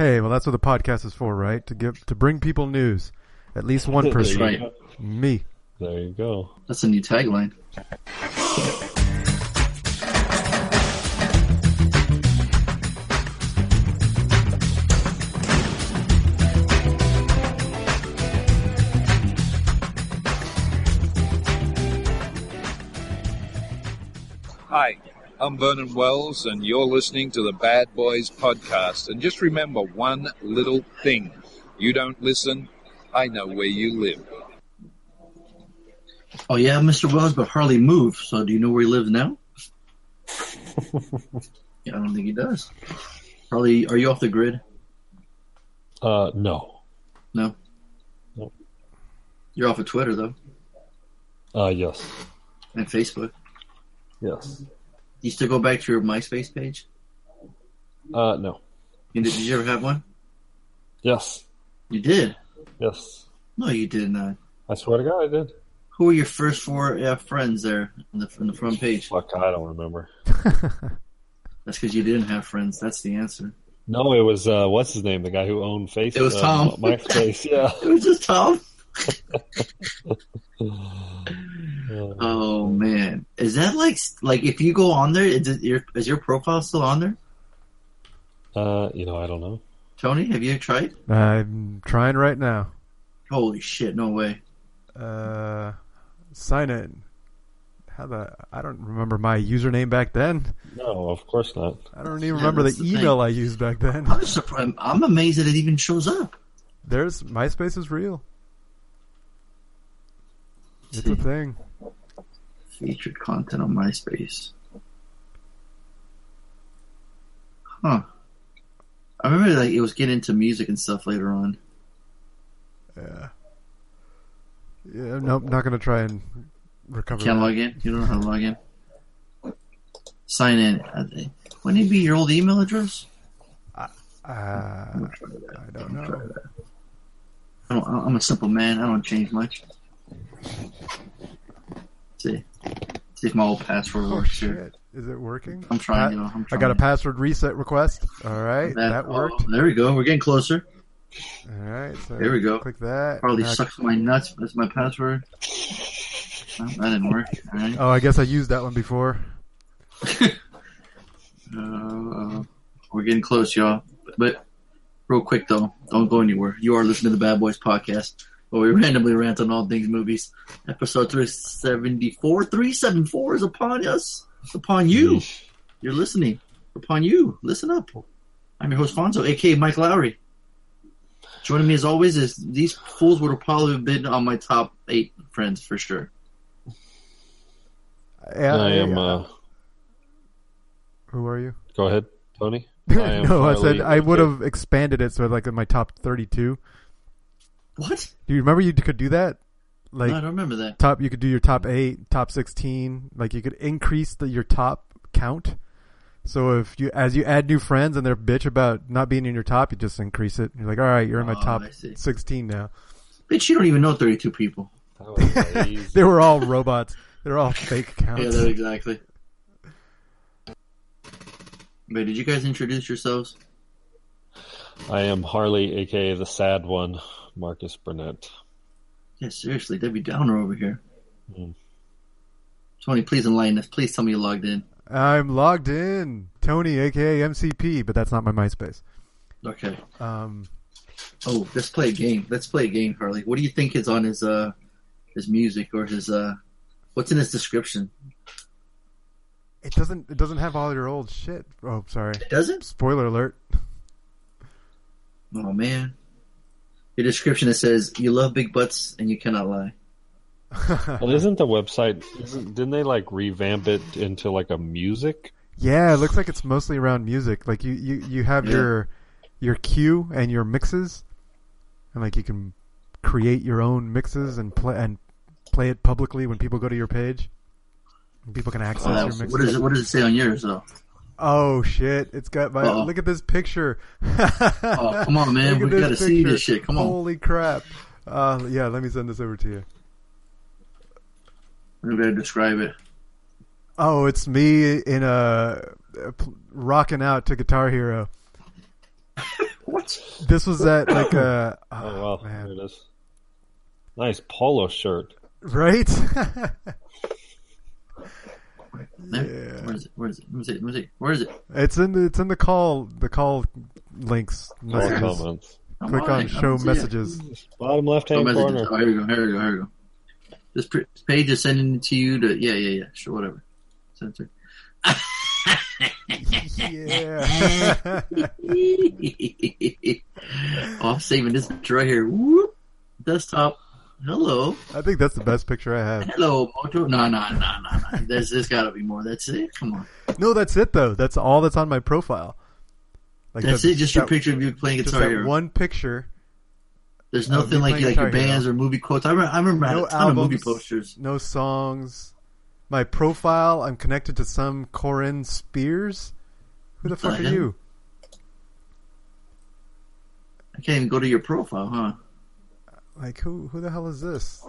Hey, well, that's what the podcast is for, right? To give to bring people news. At least one That's person. right. Me. There you go. That's a new tagline. I'm Vernon Wells, and you're listening to the Bad Boys Podcast. And just remember one little thing you don't listen, I know where you live. Oh yeah, Mr. Wells, but Harley moved. So do you know where he lives now? yeah, I don't think he does. Harley, are you off the grid? Uh, no. No. Nope. You're off of Twitter though, Uh, yes. and Facebook. Yes. You still go back to your MySpace page? Uh, no. You did, did you ever have one? Yes. You did. Yes. No, you did not. I swear to God, I did. Who were your first four uh, friends there on the, on the front page? Fuck, I don't remember. That's because you didn't have friends. That's the answer. No, it was uh, what's his name? The guy who owned Facebook. It was uh, Tom. MySpace. Yeah. It was just Tom. Oh man, is that like like if you go on there, is, it your, is your profile still on there? uh, you know, I don't know. Tony, have you tried? I'm trying right now. Holy shit, no way. Uh, sign in. How the? I don't remember my username back then. No, of course not. I don't even Yeah, remember the the email thing. I used back then. I'm surprised. I'm amazed that it even shows up. There's MySpace is real. It's a thing. Featured content on MySpace. Huh. I remember like it was getting into music and stuff later on. Yeah. Yeah. Nope. Not gonna try and recover. Can't that. log in. You don't know how to log in. Sign in. Wouldn't it be your old email address? Uh, I'm gonna try that. I don't know. I don't, I'm a simple man. I don't change much. See, see if my old password Oh works here. shit! Is it working? I'm trying. Pa- you know, I'm trying, I got a password reset request. All right, that, oh, worked. there we go. We're getting closer. All right, so There we go. Click that. Harley Now- sucks my nuts. That's my password. Oh, that didn't work. Right. Oh, I guess I used that one before. Uh, we're getting close, y'all. But real quick though, don't go anywhere. You are listening to the Bad Boys podcast, where we randomly rant on all things movies. Episode 374. 374 is upon us. It's upon you. Yeesh. You're listening. Upon you. Listen up. I'm your host Fonzo, aka Mike Lowry. Joining me as always is these fools would have probably been on my top eight friends for sure. Yeah, I am. Uh, Who are you? go ahead, Tony. I no, I said I would have expanded it so like in my top thirty-two. What? Do you remember you could do that? Like no, I don't remember that. top, you could do your top eight, top sixteen. Like you could increase the your top count. So if you, as you add new friends and they're bitch about not being in your top, you just increase it. You're like, all right, you're in my Oh, top sixteen now. Bitch, you don't even know 32 people. that was lazy. They were all robots. They're all fake accounts. Yeah, exactly. Wait, did you guys introduce yourselves? I am Harley, aka the sad one, Marcus Burnett. Yeah, seriously, Debbie Downer over here. Hmm. Tony, please enlighten us. Please tell me you logged in. I'm logged in, Tony, aka MCP, but that's not my MySpace. Okay. Um, Oh, let's play a game. Let's play a game, Harley. What do you think is on his uh his music or his uh what's in his description? it doesn't. It doesn't have all your old shit. Oh, sorry. It doesn't? Spoiler alert. Oh man. Your description it says you love big butts and you cannot lie. Well, isn't the website? Isn't, didn't they like revamp it into like a music? Yeah, it looks like it's mostly around music. Like you, you, you have Yeah. your your cue and your mixes, and like you can create your own mixes and play and play it publicly when people go to your page. People can access Oh, your mixes. what does it what does it say on yours though? Oh shit! It's got my. Uh-oh. Look at this picture. Oh, come on, man. We gotta see this shit. Come on. Holy crap! Uh, yeah, let me send this over to you. We gotta describe it. Oh, it's me in a, a rocking out to Guitar Hero. What? This was at like a Oh oh, well, man, there it is. Nice polo shirt. right? There. Yeah. Where is it? Where is it? Where is it? Where is it? Where is it? it's in the it's in the call the call links All messages. comments. Click on I show don't it. messages. Bottom left hand messages. corner. Oh, here we go. Here we go. Here we go. This page is sending it to you to yeah, yeah, yeah. Sure, whatever. Censor. Yeah. oh, I'm saving this right here. Whoop. Desktop. Hello. I think that's the best picture I have. Hello, Moto. No, no, no, no, no. There's, there's got to be more. That's it. Come on. No, that's it though. That's all that's on my profile. Like That's that- it. Just your picture of you playing Guitar that Hero. one picture. There's nothing like like your bands or movie quotes. I remember, I remember I No a ton of movie posters. No songs. My profile. I'm connected to some Corinne Spears. Who the fuck are you? I can't even go to your profile, huh? Like who? Who the hell is this?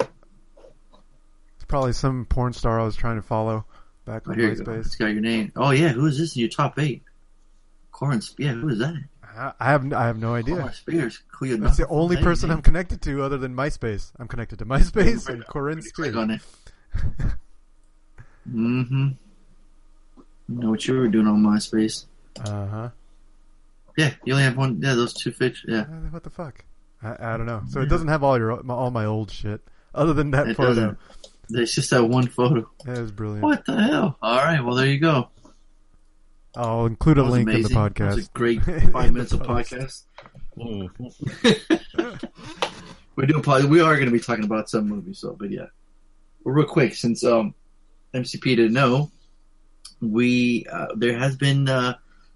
It's probably some porn star I was trying to follow back on you go. It's MySpace. got your name. Oh yeah, who is this in your top eight? Corin. Sp- Yeah, who is that? I I have I have no idea. Corin Spears. Who you That's the only person. I'm connected to other than MySpace. I'm connected to MySpace and Click Spears. on it. mm-hmm. You know what you were doing on MySpace? Uh huh. Yeah, you only have one. Yeah, those two pictures. Yeah, What the fuck? I, I don't know. So it doesn't have all your all my old shit other than that it photo. doesn't. It's just that one photo. That is brilliant. What the hell? All right, well there you go. I'll include a link amazing. in the podcast. was a great five minutes of podcast. We do probably we are going to be talking about some movies, so but yeah, well, real quick since um MCP didn't know, we uh, there has been uh,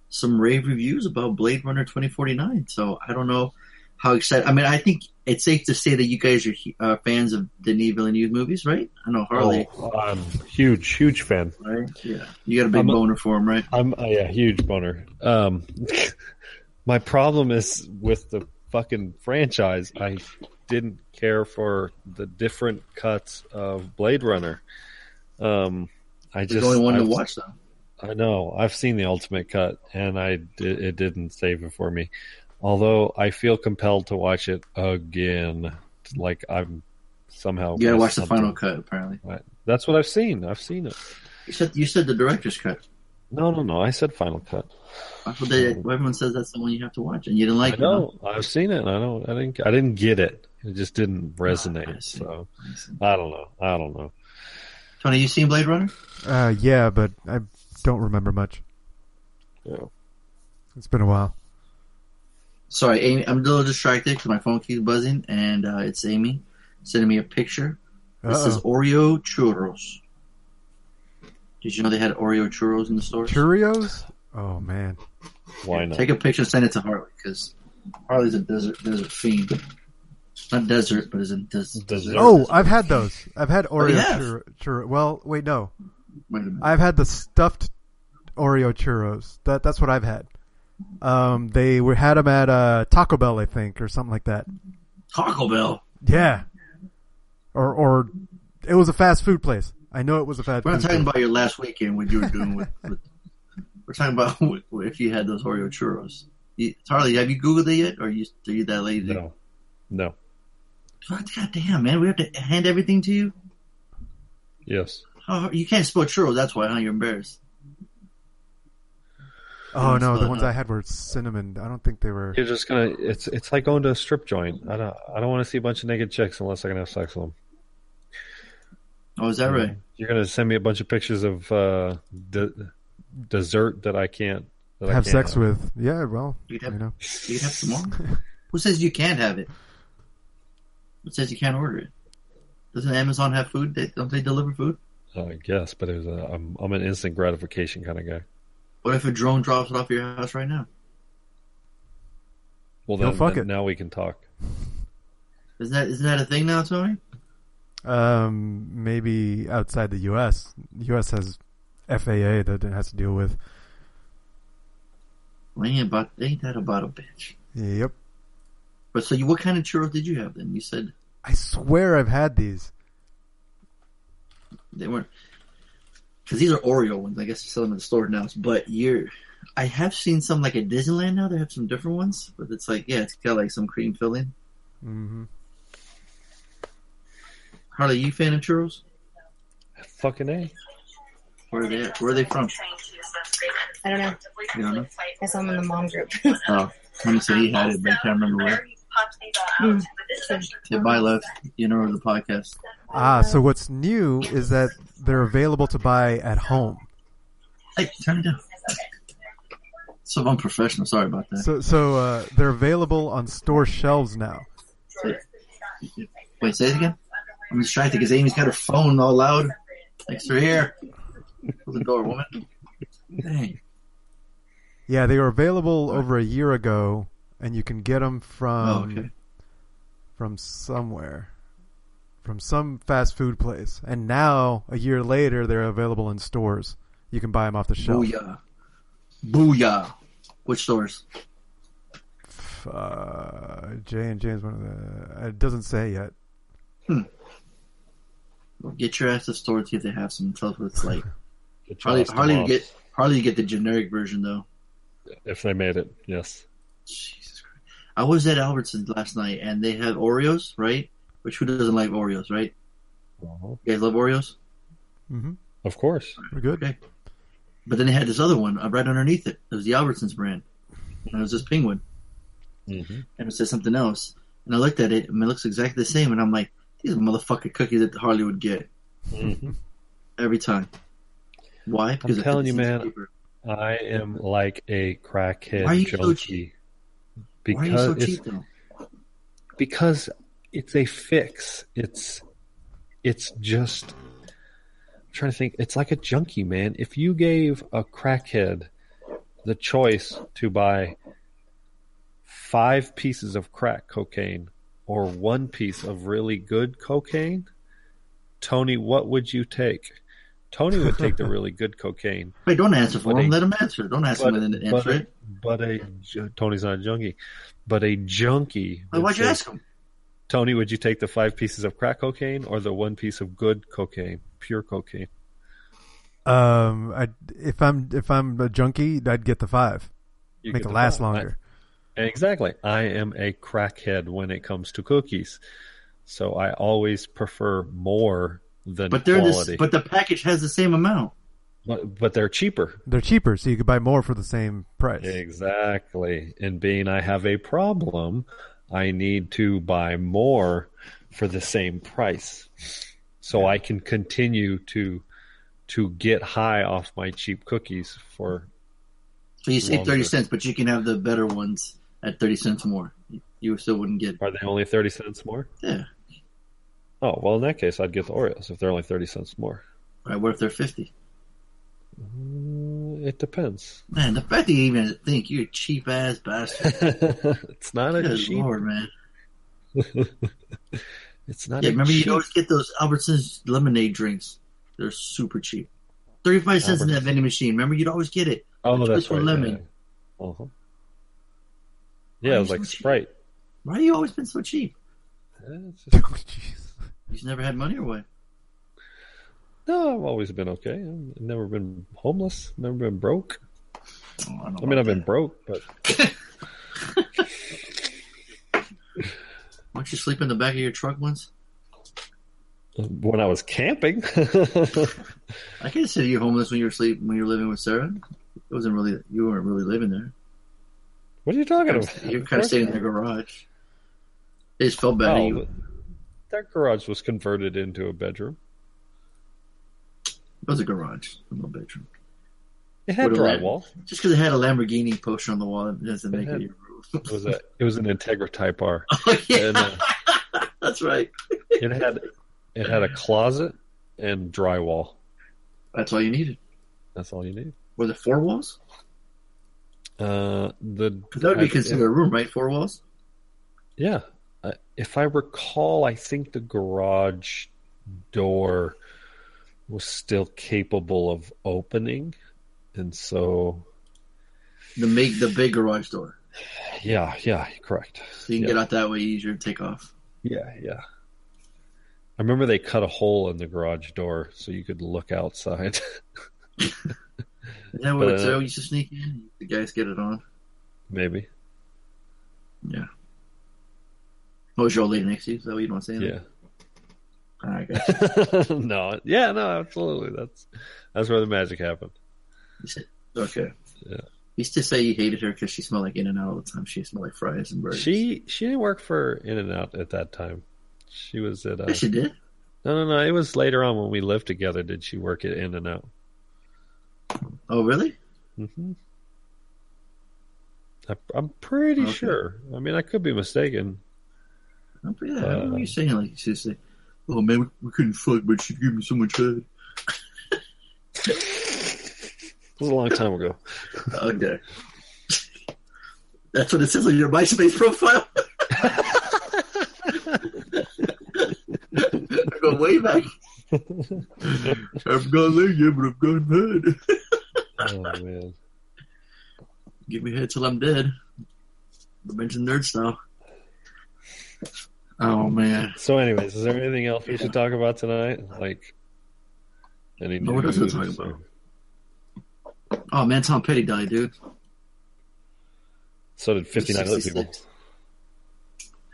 some rave reviews about Blade Runner twenty forty nine. So I don't know how excited. I mean, I think it's safe to say that you guys are uh, fans of Denis Villeneuve movies, right? I know Harley, Oh, I'm huge, huge fan. right? Yeah, you got a big I'm a- boner for him, right? I'm uh, yeah, huge boner. Um, my problem is with the fucking franchise. I didn't care for the different cuts of Blade Runner. Um, I There's just only one to watch though. I know I've seen the ultimate cut, and I did, it didn't save it for me. Although I feel compelled to watch it again, like I'm somehow. You got to missed watch the final cut. Apparently, Right. That's what I've seen. I've seen it. you said you said the director's cut. No, no, no. I said final cut. That's what they, everyone says that's the one you have to watch, and you didn't like I it. huh? know. I've seen it. And I don't. I didn't. I didn't get it. It just didn't Ah, I resonate. so I. I don't know. I don't know. Tony, you seen Blade Runner? Uh, yeah, but I don't remember much. Yeah. It's been a while. Sorry, Amy, I'm a little distracted because my phone keeps buzzing, and uh, it's Amy sending me a picture. This is Uh-oh. Oreo churros. Did you know they had Oreo churros in the stores? Churros? Oh man. Why not? Take a picture and send it to Harley because Harley's a desert desert fiend. Not desert, but is a des- desert. Oh, I've had those. I've had Oreo you have? churro, churro. Well, wait, no. Wait a minute. I've had the stuffed Oreo churros. That that's what I've had. Um, they were had them at uh, Taco Bell, I think, or something like that. Taco Bell. Yeah. Or or it was a fast food place. I know it was a fast We're food. not talking place. about your last weekend, what you were doing with. with we're talking about if you had those Oreo churros. You, Harley, have you Googled it yet, or are you, are you that lazy? No. No. God, God damn, man, we have to hand everything to you. Yes. Oh, you can't spell churros. That's why, huh? You're embarrassed. Oh no, the ones uh, I had were cinnamon. I don't think they were. You're just gonna. It's it's like going to a strip joint. I don't. I don't want to see a bunch of naked chicks unless I can have sex with them. Oh, is that right? You're gonna send me a bunch of pictures of uh, de- dessert that I can't that I have can't sex have. with. Yeah, well, You'd you have, know. you'd have some more. Who says you can't have it? Who says you can't order it? Doesn't Amazon have food? They, don't they deliver food? Uh, I guess, but it was a, I'm I'm an instant gratification kind of guy. What if a drone drops it off your house right now? Well, Yo, then, fuck then it. now we can talk. Isn't that isn't that a thing now, Tony? Um, maybe outside the U.S. U.S. has FAA that it has to deal with. Well, ain't about ain't that about a bitch? Yep. But so, you, what kind of churros did you have then? You said I swear I've had these. they weren't because these are Oreo ones. I guess you sell them in the store now. But you're I have seen some like at Disneyland now. They have some different ones, but it's like yeah, it's got like some cream filling. Mm-hmm. Harley, you fan of churros? Fucking a. Where are they? At? Where are they from? I don't know. You don't know? I saw them in the mom group. Oh, Tony said he had it, but I can't remember where. Mm. Yeah, bye, love. You know the podcast. Ah, so what's new is that they're available to buy at home. Hey, turn it down. So unprofessional. Sorry about that. So, so uh, they're available on store shelves now. Wait, say it again. I'm distracted because Amy's got her phone all loud Thanks for here. Close the door, woman. Dang. Yeah, they were available over a year ago, and you can get them from Oh, okay. from somewhere, from some fast food place. And now, a year later, they're available in stores. You can buy them off the shelf. Booyah. Booyah. Which stores? Uh, J and James, one of the. It doesn't say yet. Well, get your ass to the store and see if they have some. Tell us what it's like. Get Harley, Charleston Harley, off. get Harley get the generic version though. if they made it. Yes. Jesus Christ. I was at Albertsons last night and they had Oreos, right? Which who doesn't like Oreos, right? Uh-huh. You guys love Oreos? hmm Of course. We're good. Okay. But then they had this other one uh, right underneath it. It was the Albertsons brand. And it was this penguin. hmm And it said something else. And I looked at it and it looks exactly the same. And I'm like, these are motherfucking cookies that Harley would get hmm every time. Why? Because I'm telling you, man, cheaper. I am like a crackhead Why are you so cheap? Because Why are you so cheap though? because it's a fix. It's it's just I'm trying to think. It's like a junkie, man. If you gave a crackhead the choice to buy five pieces of crack cocaine or one piece of really good cocaine, Tony, what would you take? Tony would take the really good cocaine. Wait, don't answer for But him. a- Let him answer. Don't ask But, him and then but, answer a, it. but a Tony's not a junkie, but a junkie. Why'd you say, ask him? Tony, would you take the five pieces of crack cocaine or the one piece of good cocaine, pure cocaine? Um, I, if I'm if I'm a junkie, I'd get the five. You Make it last five. longer. I- exactly. I am a crackhead when it comes to cookies, so I always prefer more than But they're quality. this. But the package has the same amount. but but they're cheaper. They're cheaper, so you could buy more for the same price. Exactly. And being I have a problem, I need to buy more for the same price. So I can continue to to get high off my cheap cookies for So you save thirty cents, but you can have the better ones at thirty cents more. You still wouldn't get. are they only 30 cents more? Yeah. Oh, well in that case I'd get the Oreos if they're only 30 cents more. Right. What if they're fifty? Mm, It depends. Man, the fact that you even think you're a cheap ass bastard. it's not a Good cheap lord, man. it's not Yeah, a remember cheap you always get those Albertsons lemonade drinks. They're super cheap. Thirty-five cents in that vending machine. Remember, you'd always get it. Oh, the that's twist right. lemon. Yeah, uh-huh. yeah it was like you so cheap? Sprite. Why have you always been so cheap? Yeah, just- Jeez. You've never had money or what? No, I've always been okay. I've never been homeless, never been broke. Oh, I, I mean, I've been broke, but Why don't you sleep in the back of your truck once? Uh, when I was camping, I can't say you're homeless when you're sleep when you're living with Sarah. It wasn't really you weren't really living there. what are you talking about? You're kind of staying in their garage. They just felt bad. Oh, you. that garage was converted into a bedroom. It was a garage, no bedroom. It had a lamb. drywall. Just because it had a Lamborghini poster on the wall, it doesn't make It had- it It was a it was an Integra Type R. Oh yeah, And, uh, that's right. it had it had a closet and drywall. That's all you needed. That's all you need. Were it four walls? Uh, the that would be I- considered a room, right? Four walls. Yeah. Uh, if I recall, I think the garage door was still capable of opening. And so, The big, the big garage door, yeah, yeah, correct. so you can Yeah. get out that way easier and take off. Yeah, yeah. I remember they cut a hole in the garage door so you could look outside. Is that what But, it's uh, uh, used to sneak in? The guys get it on. maybe. Yeah. Oh, is your lady next to you? Is that what you want to say? Yeah. I got you. no. Yeah. No. Absolutely. That's that's where the magic happened. Okay. Yeah. You used to say you hated her because she smelled like In and Out all the time. She smelled like fries and burgers. She she didn't work for In and Out at that time. She was at uh, Yes, she did. no no no. It was later on when we lived together. Did she work at In and Out? Oh, really? Mm-hmm. I, I'm pretty Okay. sure. I mean, I could be mistaken. Oh, yeah, I remember Uh, you saying like she used to say, "Oh man, we, couldn't fuck, but she gave me so much head." It was a long time ago. Okay. That's what it says on your MySpace profile. I go way back. I've gone there yet, but I've gone head. Oh man. Give me head till I'm dead. Mention nerd style. Oh man. So, anyways, is there anything else we should talk about tonight? Like any No, what else to news talk about? Oh man, Tom Petty died, dude. So did 59 other people.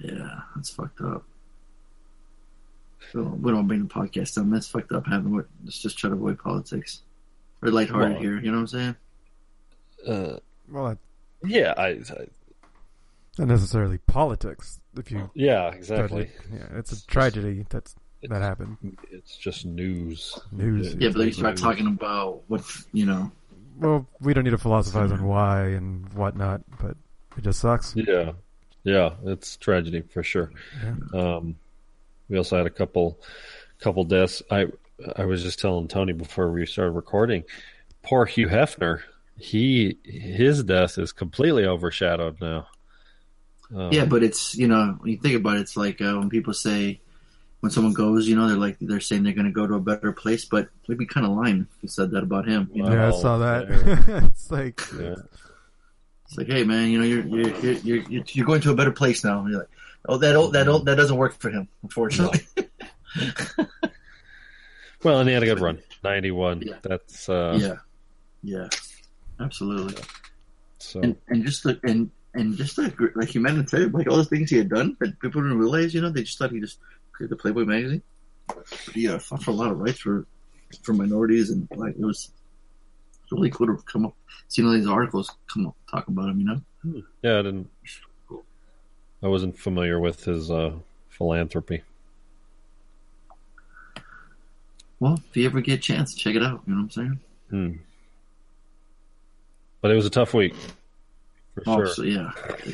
Yeah, that's fucked up. So we don't bring the podcast down. That's fucked up. Having what? Let's just try to avoid politics. Or lighthearted Well- here. You know what I'm saying? Uh, Well, yeah, I, I not necessarily politics. If you yeah, exactly. it. yeah, it's a tragedy that's that happened. It's just news. News. Yeah, but then you start News. talking about what you know. Well, we don't need to philosophize on why and whatnot, but it just sucks. Yeah, yeah, it's tragedy for sure. Um, we also had a couple, couple deaths. I I was just telling Tony before we started recording. Poor Hugh Hefner. He his death is completely overshadowed now. Um, Yeah, but it's you know when you think about it, it's like uh, when people say when someone goes, you know, they're like they're saying they're going to go to a better place, but we'd be kind of lying if we said that about him. You know? Yeah, I saw that. it's like yeah. It's like, hey man, you know, you're you're you're you're, you're- you're going to a better place now. And you're like, oh, that old, that old, that doesn't work for him, unfortunately. Well, and he had a good run, ninety-one. Yeah. That's uh, yeah, yeah, absolutely. so And and just the and and just like like humanitarian, like all the things he had done that people didn't realize. You know, they just thought he just created the Playboy magazine. But he uh, fought for a lot of rights for for minorities, and like it was really cool to come up, seeing all these articles come up talk about him. You know, yeah, I didn't. I wasn't familiar with his uh, philanthropy. well, if you ever get a chance, check it out. You know what I'm saying? Hmm. But it was a tough week, for Oh, sure. yeah,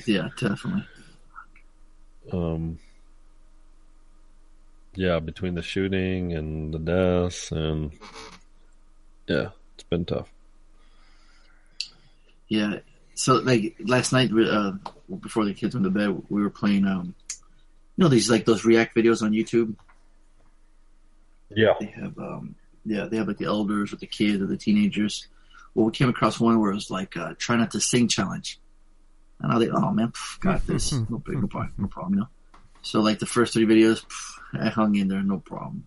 yeah, definitely. um, yeah, between the shooting and the deaths, and yeah, it's been tough. Yeah. So like last night, uh, before the kids went to bed, we were playing. Um, you know these like those React videos on YouTube. Yeah, They have um, yeah, they have like the elders with the kids or the teenagers. Well, we came across one where it was like uh, try not to sing challenge, and I was like, oh man, pff, got this, no big, no problem, no problem, you know. So like the first three videos, pff, I hung in there, no problem.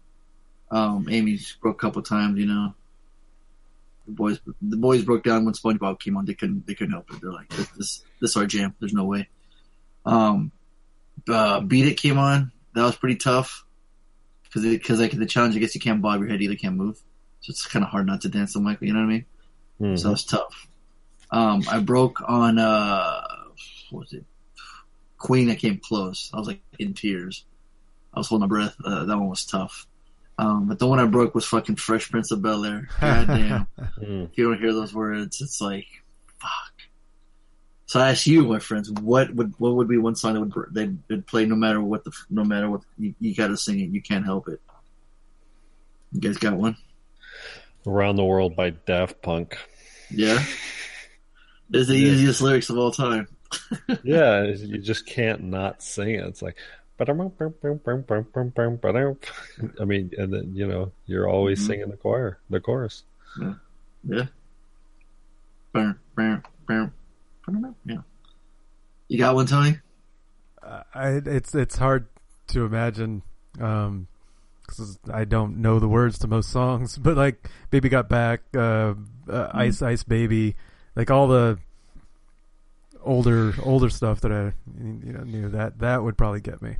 Um, Amy broke a couple times, you know. The boys, the boys broke down when SpongeBob came on. They couldn't, they couldn't help it. They're like, this, this, this is our jam. There's no way. Um, uh, Beat It came on. That was pretty tough because because like the challenge, I guess you can't bob your head either, can't move. So it's kind of hard not to dance to Michael. You know what I mean? Mhm. So it's tough. Um, I broke on uh, what was it? Queen. I came close. I was like in tears. I was holding my breath. Uh, that one was tough. Um, but the one I broke was fucking Fresh Prince of Bel Air. Goddamn. Mm. if you don't hear those words, it's like, fuck. So I ask you, my friends, what would what would be one song that would they would play no matter what the no matter what you, you got to sing it. You can't help it. You guys got one? "Around the World" by Daft Punk. Yeah. It's the Yeah. easiest lyrics of all time. Yeah, you just can't not sing it. It's like, I mean, and then you know you're always Mhm. singing the choir, the chorus. Yeah. Bam, Yeah. You got one, Tony? Uh, I, it's it's hard to imagine because 'cause I don't know the words to most songs, but like "Baby Got Back," uh, uh, "Ice Ice Baby," like all the older older stuff that I you know knew that that would probably get me.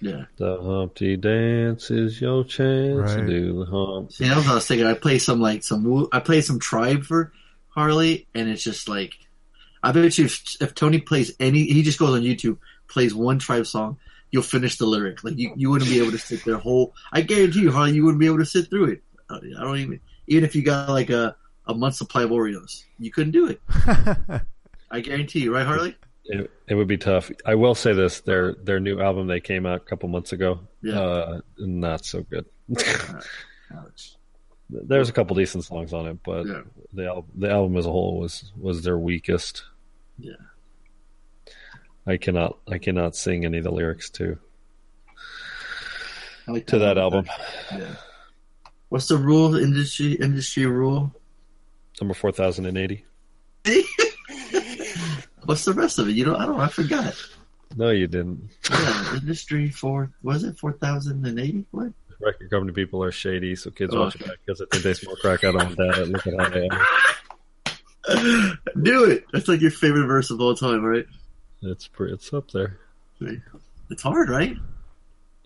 Yeah. The Humpty Dance is your chance to do the hump. See, that what I was thinking. I play some like some. I play some Tribe for Harley, and it's just like, I bet you if, if Tony plays any, he just goes on YouTube, plays one Tribe song, you'll finish the lyric. Like you, you wouldn't be able to sit there whole. I guarantee you, Harley, you wouldn't be able to sit through it. I I don't even, even if you got like a a month supply of Oreos, you couldn't do it. I guarantee you, right, Harley? It, it would be tough. I will say this: their their new album they came out a couple months ago, Yeah. uh, not so good. Ouch. There's a couple decent songs on it, but Yeah. the al- the album as a whole was was their weakest. Yeah. I cannot I cannot sing any of the lyrics to like to that album. Yeah. What's the rule? Industry industry rule. Number four thousand and eighty. What's the rest of it? You know, I don't. I forgot. No, you didn't. Yeah, industry four. Was it four thousand and eighty? What? Record company people are shady, so kids Oh, watch it back because I think they smoke crack out on that. Look at how they are. Do it. That's like your favorite verse of all time, right? It's pretty, it's up there. It's hard, right?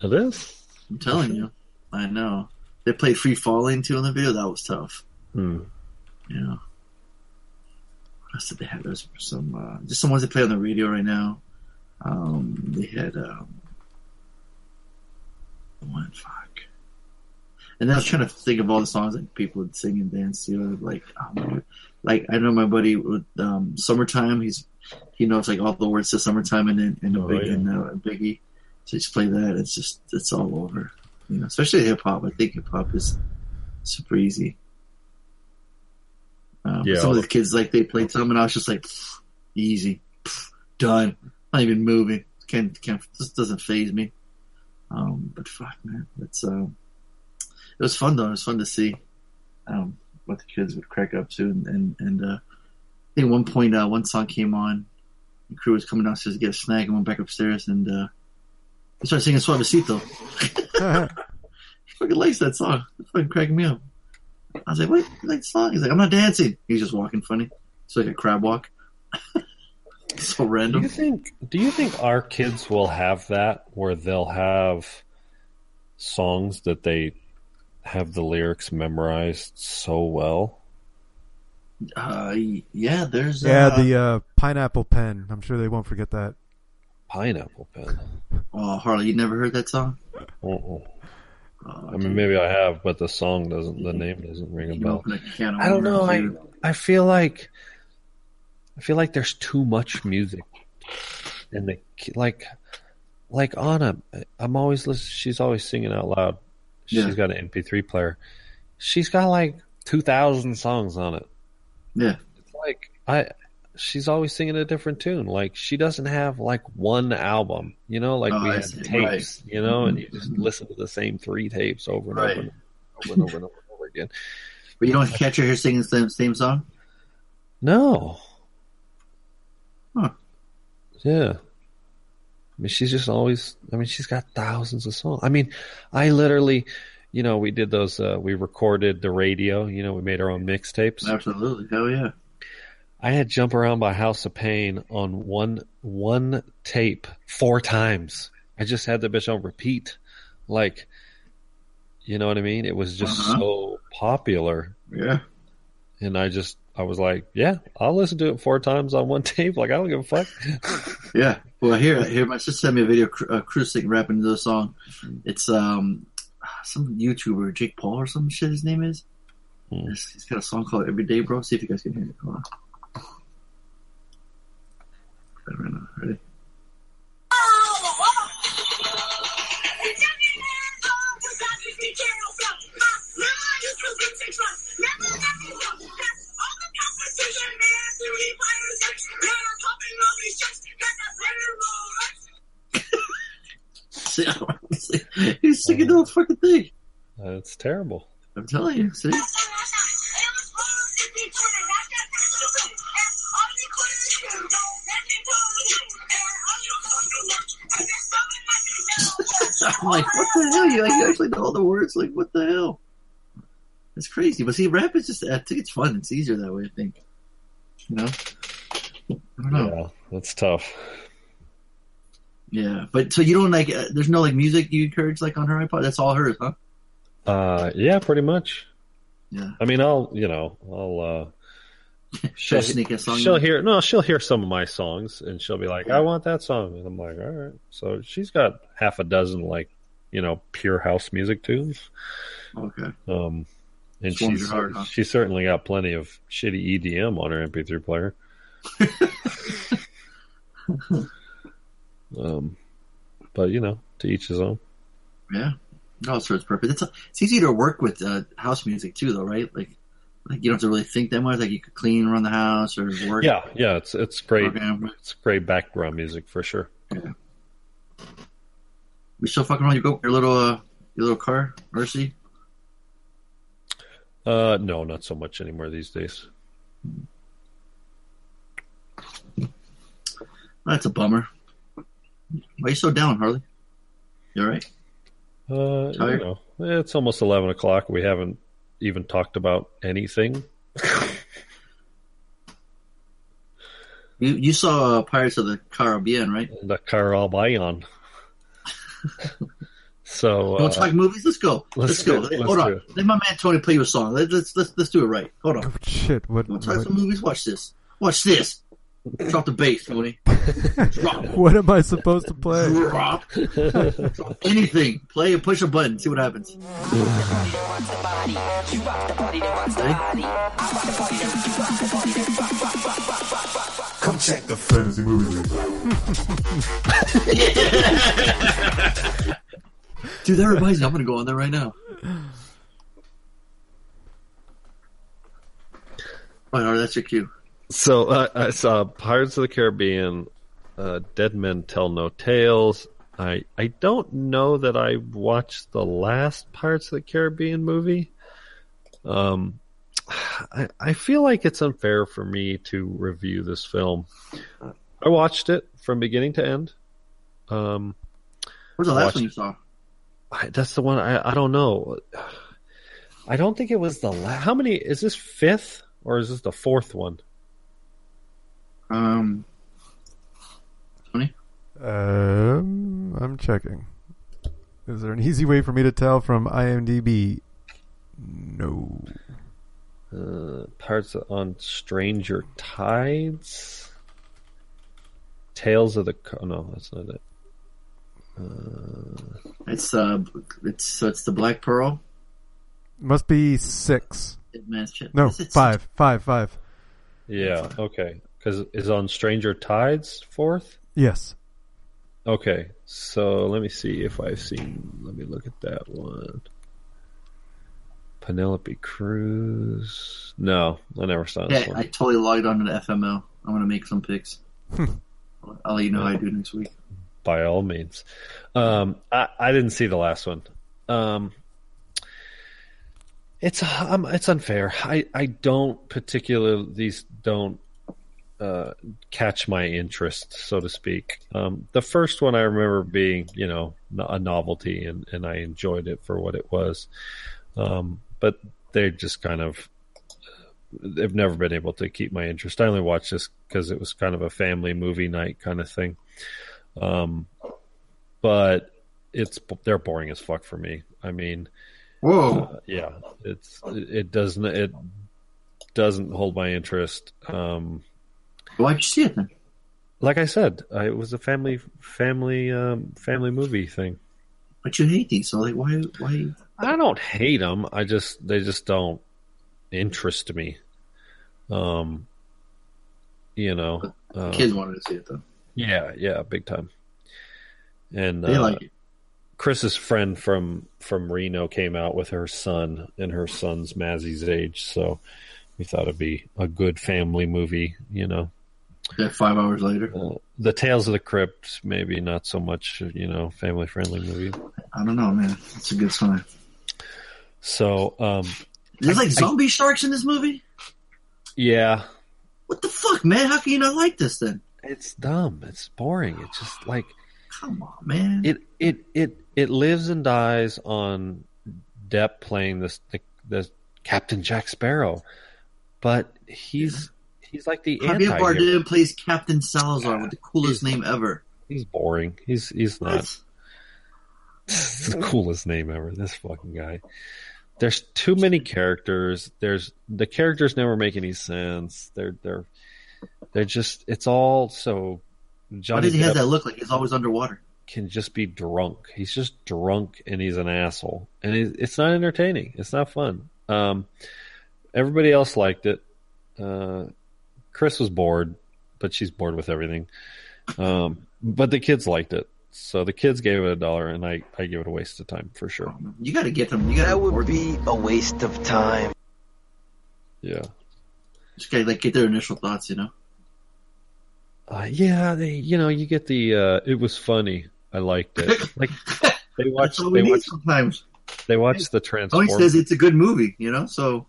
It is. I'm telling you. I know. They played Free Falling too in the video. That was tough. Hmm. Yeah. Else did they have? There's some uh, just some ones they play on the radio right now. Um, they had um, one fuck. And then I was trying to think of all the songs that people would sing and dance to. Like, um, like I know my buddy with um, "Summertime." He's he knows like all the words to "Summertime" and then and, Oh, big, yeah. and uh, Biggie. So just play that. It's just it's all over. You know, especially hip hop. I think hip hop is super easy. Um, Yeah, some of the kids like they played some, and I was just like, easy, done. Not even moving. Can't can't. This doesn't phase me. Um, but fuck, man, it's um, it was fun though. It was fun to see um, what the kids would crack up to, and and, and uh, I think at one point uh, one song came on. The crew was coming downstairs to get a snack and went back upstairs, and uh, they started singing "Suavecito." He fucking likes that song. It's fucking cracking me up. I was like, "What? You like the song?" He's like, "I'm not dancing." He's just walking funny. It's like a crab walk. so random. Do you think? Do you think our kids will have that, where they'll have songs that they have the lyrics memorized so well? Uh, yeah, there's yeah, uh, the uh, pineapple pen. I'm sure they won't forget that. Pineapple pen. oh Harley, you never heard that song? Uh-uh. Oh, I mean, maybe I have, but the song doesn't. The name doesn't ring a bell. open a can of I don't know. I dude. I feel like I feel like there's too much music, and the like like Anna. I'm always listening. she's always singing out loud. She's Yeah. got an MP3 player. She's got like two thousand songs on it. Yeah. It's like I. She's always singing a different tune. Like she doesn't have like one album, you know. Like Oh, we I had see. tapes, Right. you know, and you just listen to the same three tapes over and Right. over and over and over and over and over again. But you don't catch her here singing the same, same song? No. Huh. Yeah. I mean, she's just always, I mean, she's got thousands of songs. I mean, I literally, you know, we did those, uh, we recorded the radio, you know, we made our own mixtapes. Absolutely. Hell yeah. I had Jump Around by House of Pain on one, one tape four times. I just had the bitch on repeat. Like, you know what I mean? It was just Uh-huh. so popular. Yeah. And I just, I was like, yeah, I'll listen to it four times on one tape. Like, I don't give a fuck. Yeah. Well, here, here, my sister sent me a video, uh, Cruise singing, rapping to the song. It's, um, some YouTuber, Jake Paul or some shit his name is. He's he's got a song called Everyday Bro. See if you guys can hear it. On. Right now. Ready? See, he's singing the whole fucking thing. That's terrible. I'm telling you. See? I'm like, what the hell? You like you actually know all the words? Like, what the hell? It's crazy. But see, rap is just I think it's fun. It's easier that way. I think. You know. I don't know. Yeah, that's tough. Yeah, but so you don't like? Uh, there's no like music you encourage like on her iPod. That's all hers, huh? Uh, yeah, pretty much. Yeah. I mean, I'll you know, I'll uh, She'll sneak a song. she'll in. hear no, she'll hear some of my songs, and she'll be like, "I want that song," and I'm like, "All right." So she's got half a dozen like, you know, pure house music tunes. Okay. Um, and she's heart, huh? she's certainly got plenty of shitty EDM on her MP3 player. um, but you know, to each his own. Yeah. No, so it's perfect. It's it's easy to work with uh, house music too, though, right? Like, like you don't have to really think that much. Like you could clean around the house or work. Yeah, yeah, it's it's great. program. It's great background music for sure. Yeah. We still fucking around. You go your little uh, your little car, Mercy. Uh, no, not so much anymore these days. That's a bummer. Why you so down, Harley? You all right? Uh, you know, it's almost eleven o'clock. We haven't even talked about anything. You you saw uh, Pirates of the Caribbean, right? You The Caribbean. so want to uh, talk movies? Let's go. let's Let's, go. do. Let's Hold do on. Let my man Tony play you a song. Let's let's let's, let's do it right. Hold on. Oh, shit. What, You want to talk what, some movies? Watch this. Watch this. Drop the bass, Tony. Drop. what am I supposed to play? Drop. Drop anything. Play and push a button. See what happens. Come check the fantasy movie. Dude, that reminds me. I'm gonna go on there right now. All right, that's your cue. So uh, I saw Pirates of the Caribbean, uh, Dead Men Tell No Tales. I I don't know that I watched the last Pirates of the Caribbean movie. Um, I I feel like it's unfair for me to review this film. I watched it from beginning to end. Um, Where's the last one you saw? I, that's the one I I don't know. I don't think it was the last. How many is this fifth or is this the fourth one? Um, Tony. Um, I'm checking. Is there an easy way for me to tell from IMDb? No. Uh, parts on Stranger Tides. Tales of the Co- oh, no, that's not it. Uh, It's uh, it's so it's the Black Pearl. Must be six. Dead Man's Chest. No, Is it five. Five, five. yeah, okay, because is on Stranger Tides fourth. Yes. Okay, so let me see if I've seen. Let me look at that one. Penelope Cruz. No, I never saw this Yeah, one. I totally logged on to the FML. I'm gonna make some picks. I'll let you know how I do next week. by all means. Um, I, I didn't see the last one. Um, it's um, it's unfair. I, I don't particularly these don't uh, catch my interest, so to speak. Um, the first one I remember being you know a novelty, and, and I enjoyed it for what it was. Um, but they just kind of they've never been able to keep my interest. I only watched this because it was kind of a family movie night kind of thing. Um, but it's they're boring as fuck for me. I mean, Whoa! uh, yeah, it's it, it doesn't it doesn't hold my interest. Um, Why'd you see it then? like I said, I, it was a family family um, family movie thing. But you hate these, so like, why? Why? I don't hate them. I just they just don't interest me. Um, you know, uh, Kids wanted to see it though. yeah, yeah, big time. And They uh, like it. Chris's friend from from Reno came out with her son, and her son's Mazzy's age, so we thought it'd be a good family movie. You know, Yeah, five hours later. uh, the Tales of the Crypt, maybe not so much. You know, family friendly movie. I don't know, man. It's a good sign. So, um, There's like I- zombie sharks in this movie. yeah, What the fuck, man? How can you not like this then? it's dumb. It's boring. It's just like Come on, man. it it it it lives and dies on Depp playing this the, the Captain Jack Sparrow, but he's he's like the Javier. Bardem plays Captain Salazar with the coolest name ever. He's boring. He's he's not What? the coolest name ever. This fucking guy. There's too many characters. There's the characters never make any sense. They're they're they're just it's all so. Why does he have that look like he's always underwater? can just be drunk. He's just drunk and he's an asshole, and it's not entertaining. It's not fun. Um, everybody else liked it. Uh, Chris was bored, but she's bored with everything. Um, but the kids liked it, so the kids gave it a dollar, and I I give it a waste of time for sure. You got to get them. You got to That would be a waste of time. Yeah. Just got to like get their initial thoughts. You know. Uh, yeah, they, you know, you get the. Uh, it was funny. I liked it. Like they That's watched. all we They need watched. sometimes. They watch the Tony Transformers. says it's a good movie. You know, so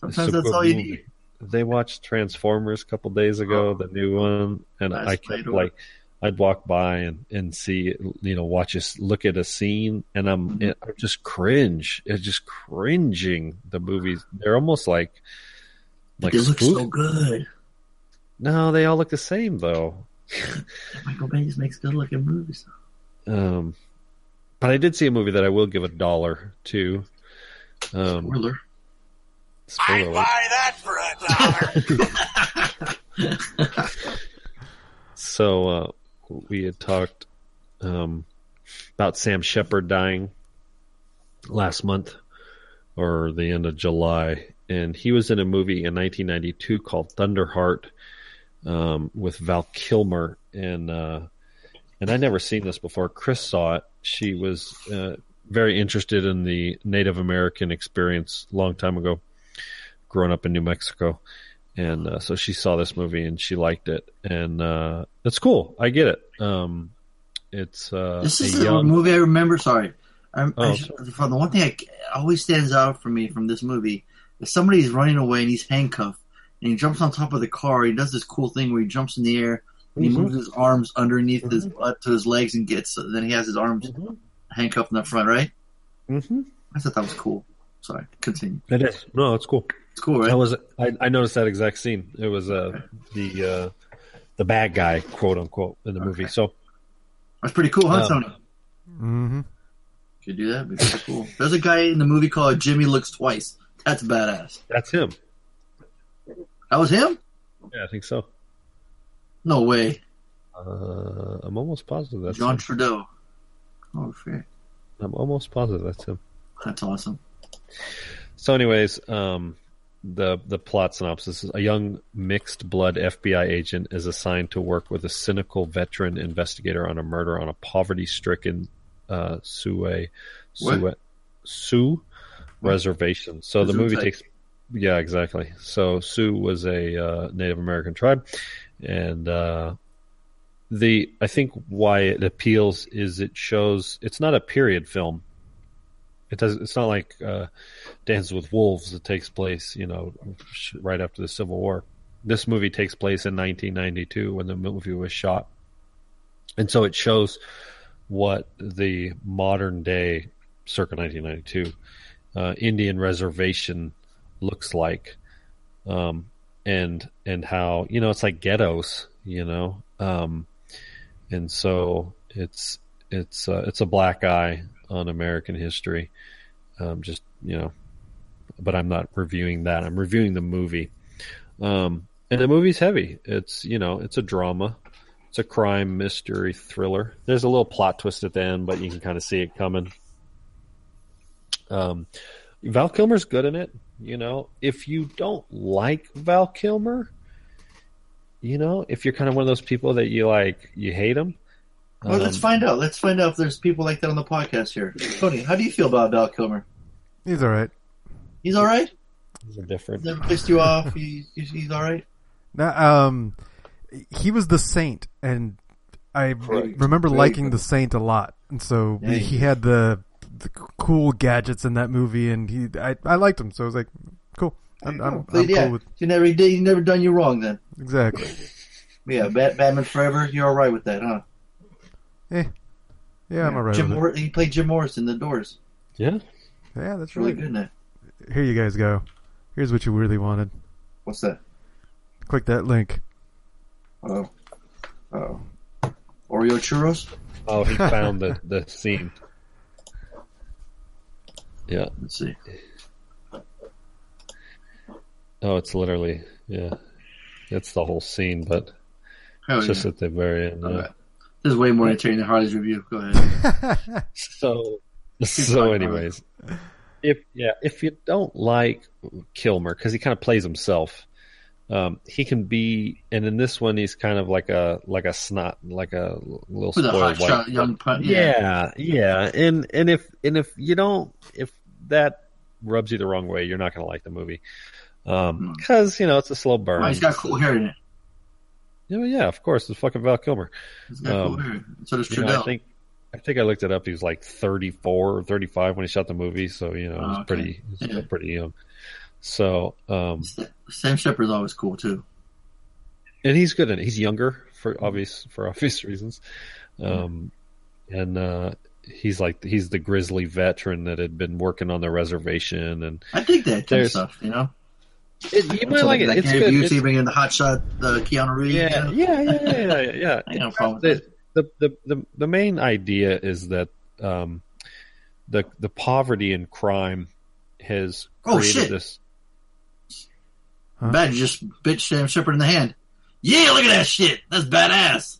sometimes that's good all you movie. need. They watched Transformers a couple days ago, the new one, and I kept like, I'd walk by and and see, you know, watch us look at a scene, and I'm Mhm. I just cringe. It's just cringing. The movies, they're almost like, like they look spook- so good. No, they all look the same though. Michael Bay just makes good looking movies. Um, but I did see a movie that I will give a dollar to. Um, Spoiler. Spoiler alert. that for a dollar. So uh, we had talked um, about Sam Shepard dying last month or the end of July, and he was in a movie in 1992 called Thunderheart um, with Val Kilmer, and uh, and I'd never seen this before. Chris saw it. She was uh, very interested in the Native American experience a long time ago, growing up in New Mexico and uh, so she saw this movie and she liked it, and uh, it's cool. I get it. Um, it's uh, This is a young. movie I remember. Sorry, I, Oh, I, from the one thing I, always stands out for me from this movie is somebody's running away and he's handcuffed and he jumps on top of the car. He does this cool thing where he jumps in the air and he Mhm. moves his arms underneath his Mm-hmm. butt to his legs and gets. Then he has his arms handcuffed in the front. Right? hmm I thought that was cool. Sorry, continue. It is. No, it's cool. It's cool, right? I was. I, I noticed that exact scene. It was uh, the uh, the bad guy, quote unquote, in the movie. So That's pretty cool, huh, Um, Tony? Mm-hmm. Could do that. Be pretty cool. There's a guy in the movie called Jimmy Looks Twice. That's badass. that's him. That was him? Yeah, I think so. No way. Uh, I'm almost positive that's John him. Trudell. Oh shit. I'm almost positive that's him. That's awesome. So, anyways, um, the the plot synopsis is a young mixed blood FBI agent is assigned to work with a cynical veteran investigator on a murder on a poverty stricken uh, Sioux Sioux, What? Sioux reservation. So the movie type. takes yeah exactly. So Sioux was a uh, Native American tribe, and uh, the I think why it appeals is it shows it's not a period film. It does. It's not like uh, Dances with Wolves that takes place, you know, right after the Civil War. This movie takes place in 1992 when the movie was shot, and so it shows what the modern day, circa 1992, uh, Indian reservation looks like, um, and and how you know it's like ghettos, you know, um, and so it's it's uh, it's a black eye on American history. Um, just you know, but I'm not reviewing that. I'm reviewing the movie. Um, and the movie's heavy. It's you know, it's a drama. It's a crime mystery thriller. There's a little plot twist at the end, but you can kind of see it coming. Um, Val Kilmer's good in it. You know, if you don't like Val Kilmer, you know, if you're kind of one of those people that you like, you hate him. Well, let's um, find out. Let's find out if there's people like that on the podcast here. Tony, how do you feel about Val Kilmer? He's all right. He's all right. He's are different. Never pissed you off. He, he's, he's all right. Now, um, he was the saint, and I Right. remember Very liking good. the saint a lot, and so Yeah, he, he- he had the the cool gadgets in that movie, and he I, I liked him, so I was like, cool. I'm, I'm, But I'm yeah, cool with you never he did. He never done you wrong then. exactly. Yeah, Bat, Batman Forever. You're all right with that, huh? Eh, Yeah, I'm alright Jim with it. Mor- he played Jim Morris in The Doors. Yeah. Yeah, that's It's really really good in that. Here you guys go. Here's what you really wanted. What's that? Click that link. Oh, oh, Oreo churros. Oh, he found the the scene. Yeah. Let's see. Oh, it's literally yeah. It's the whole scene, but Oh, it's just yeah. at the very end. yeah. Okay. This is way more entertaining than Harley's review. Go ahead. So, talking so, about anyways, if yeah, if you don't like Kilmer because he kind of plays himself, um, he can be, and in this one he's kind of like a like a snot, like a little With spoiled hot white. shot young pun. Yeah. yeah, yeah, and and if and if you don't, if that rubs you the wrong way, you're not going to like the movie, um, because you know it's a slow burn. Oh, he's got cool hair in it. Yeah, yeah, of course, it's fucking Val Kilmer. He's got cool Um, hair. So does You know, Trudell. I think I think I looked it up. He was like 34 or 35 when he shot the movie, so you know, was Oh, okay. pretty, he was Yeah. pretty young. So, um, Sam Shepard's always cool too. and he's good in it. He's younger for obvious for obvious reasons, um, and uh, he's like he's the grizzly veteran that had been working on the reservation, and I think that kind of stuff. You know, it, you might So like it. Like It's good. Busey It's- bringing the hot shot, uh, Keanu Reeves. yeah, you know? yeah, yeah, yeah, yeah, yeah. I ain't no problem with that. The, the, the, the, the main idea is that um, the the poverty and crime has Oh, created shit. this. Huh? Bad, you just bitch Sam Shepard in the hand. Yeah, look at that shit. That's badass.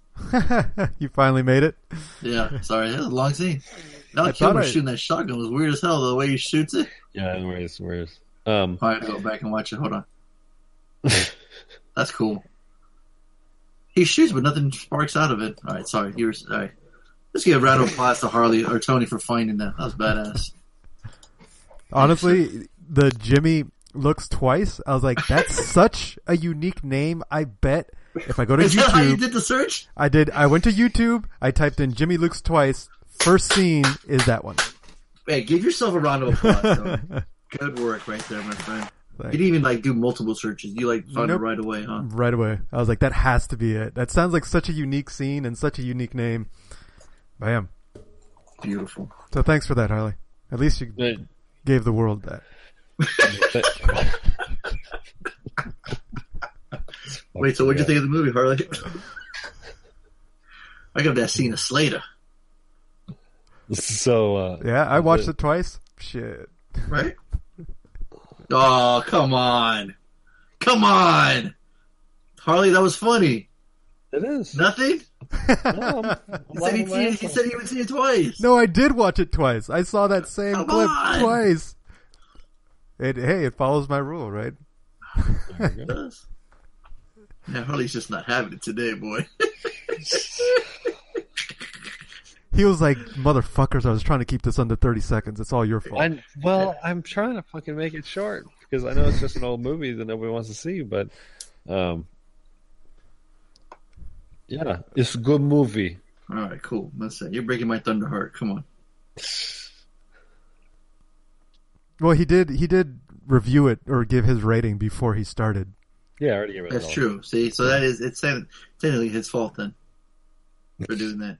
you finally made it. Yeah, sorry, that was a long scene. Val I Kilmer thought I- shooting that shotgun was weird as hell. The way he shoots it. Yeah, whereas whereas um, I have to go back and watch it. Hold on. That's cool. He shoots, but nothing sparks out of it. All right, sorry. You were right. Let's give a round of applause to Harley or Tony for finding that. That was badass. Honestly, the Jimmy looks twice. I was like, that's such a unique name. I bet if I go to Is that how you YouTube, did the search? I did. I went to YouTube. I typed in Jimmy looks twice. First scene is that one. Hey, give yourself a round of applause. Good work right there, my friend. You Like, didn't even like do multiple searches. You like found Nope. it right away, huh? right away. I was like, that has to be it. That sounds like such a unique scene and such a unique name. Bam. Beautiful. So thanks for that, Harley. At least you that- gave the world that. Wait, so what'd you think of the movie, Harley? I got that scene of Slater, So uh, Yeah, I watched the- it twice. Shit. right? Oh, come on. Come on. Harley, that was funny. it is. Nothing? No, I'm- I'm He said, he'd laughing seen, my he said he would see it twice. No, I did watch it twice. I saw that same Come clip on. twice. It, hey, it follows my rule, right? off. There It does. Yeah, Harley's just not having it today, boy. He was like, "Motherfuckers, I was trying to keep this under thirty seconds. It's all your fault." I, well, I'm trying to fucking make it short because I know it's just an old movie that nobody wants to see, but um, yeah, it's a good movie. All right, cool. Let's say you're breaking my thunder heart. Come on. Well, he did. He did review it or give his rating before he started. Yeah, I already gave it. That's all. true. See, so that is it's techni- technically his fault then for doing that.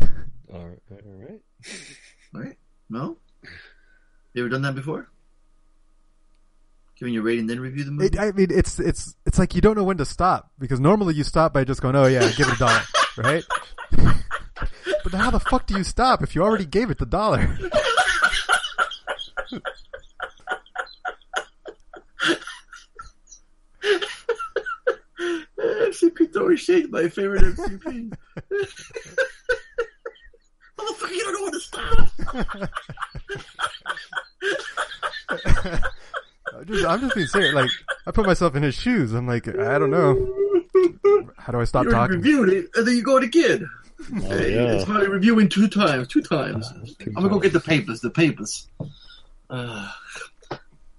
All right, all right. Right? No? You ever done that before? Giving your rating then review the movie? It, I mean, it's it's it's like you don't know when to stop because normally you stop by just going, "Oh yeah, give it a dollar," right? but how the fuck do you stop if you already gave it the dollar? MCP Tori Shane's my favorite MCP. Motherfucker, you don't know when to stop. I'm just, I'm just being serious. Like I put myself in his shoes. I'm like, I don't know. How do I stop You talking? reviewed it, and then you go again. Oh, yeah. It's probably reviewing two times. Two times. Two I'm gonna go get the papers. The papers. Uh,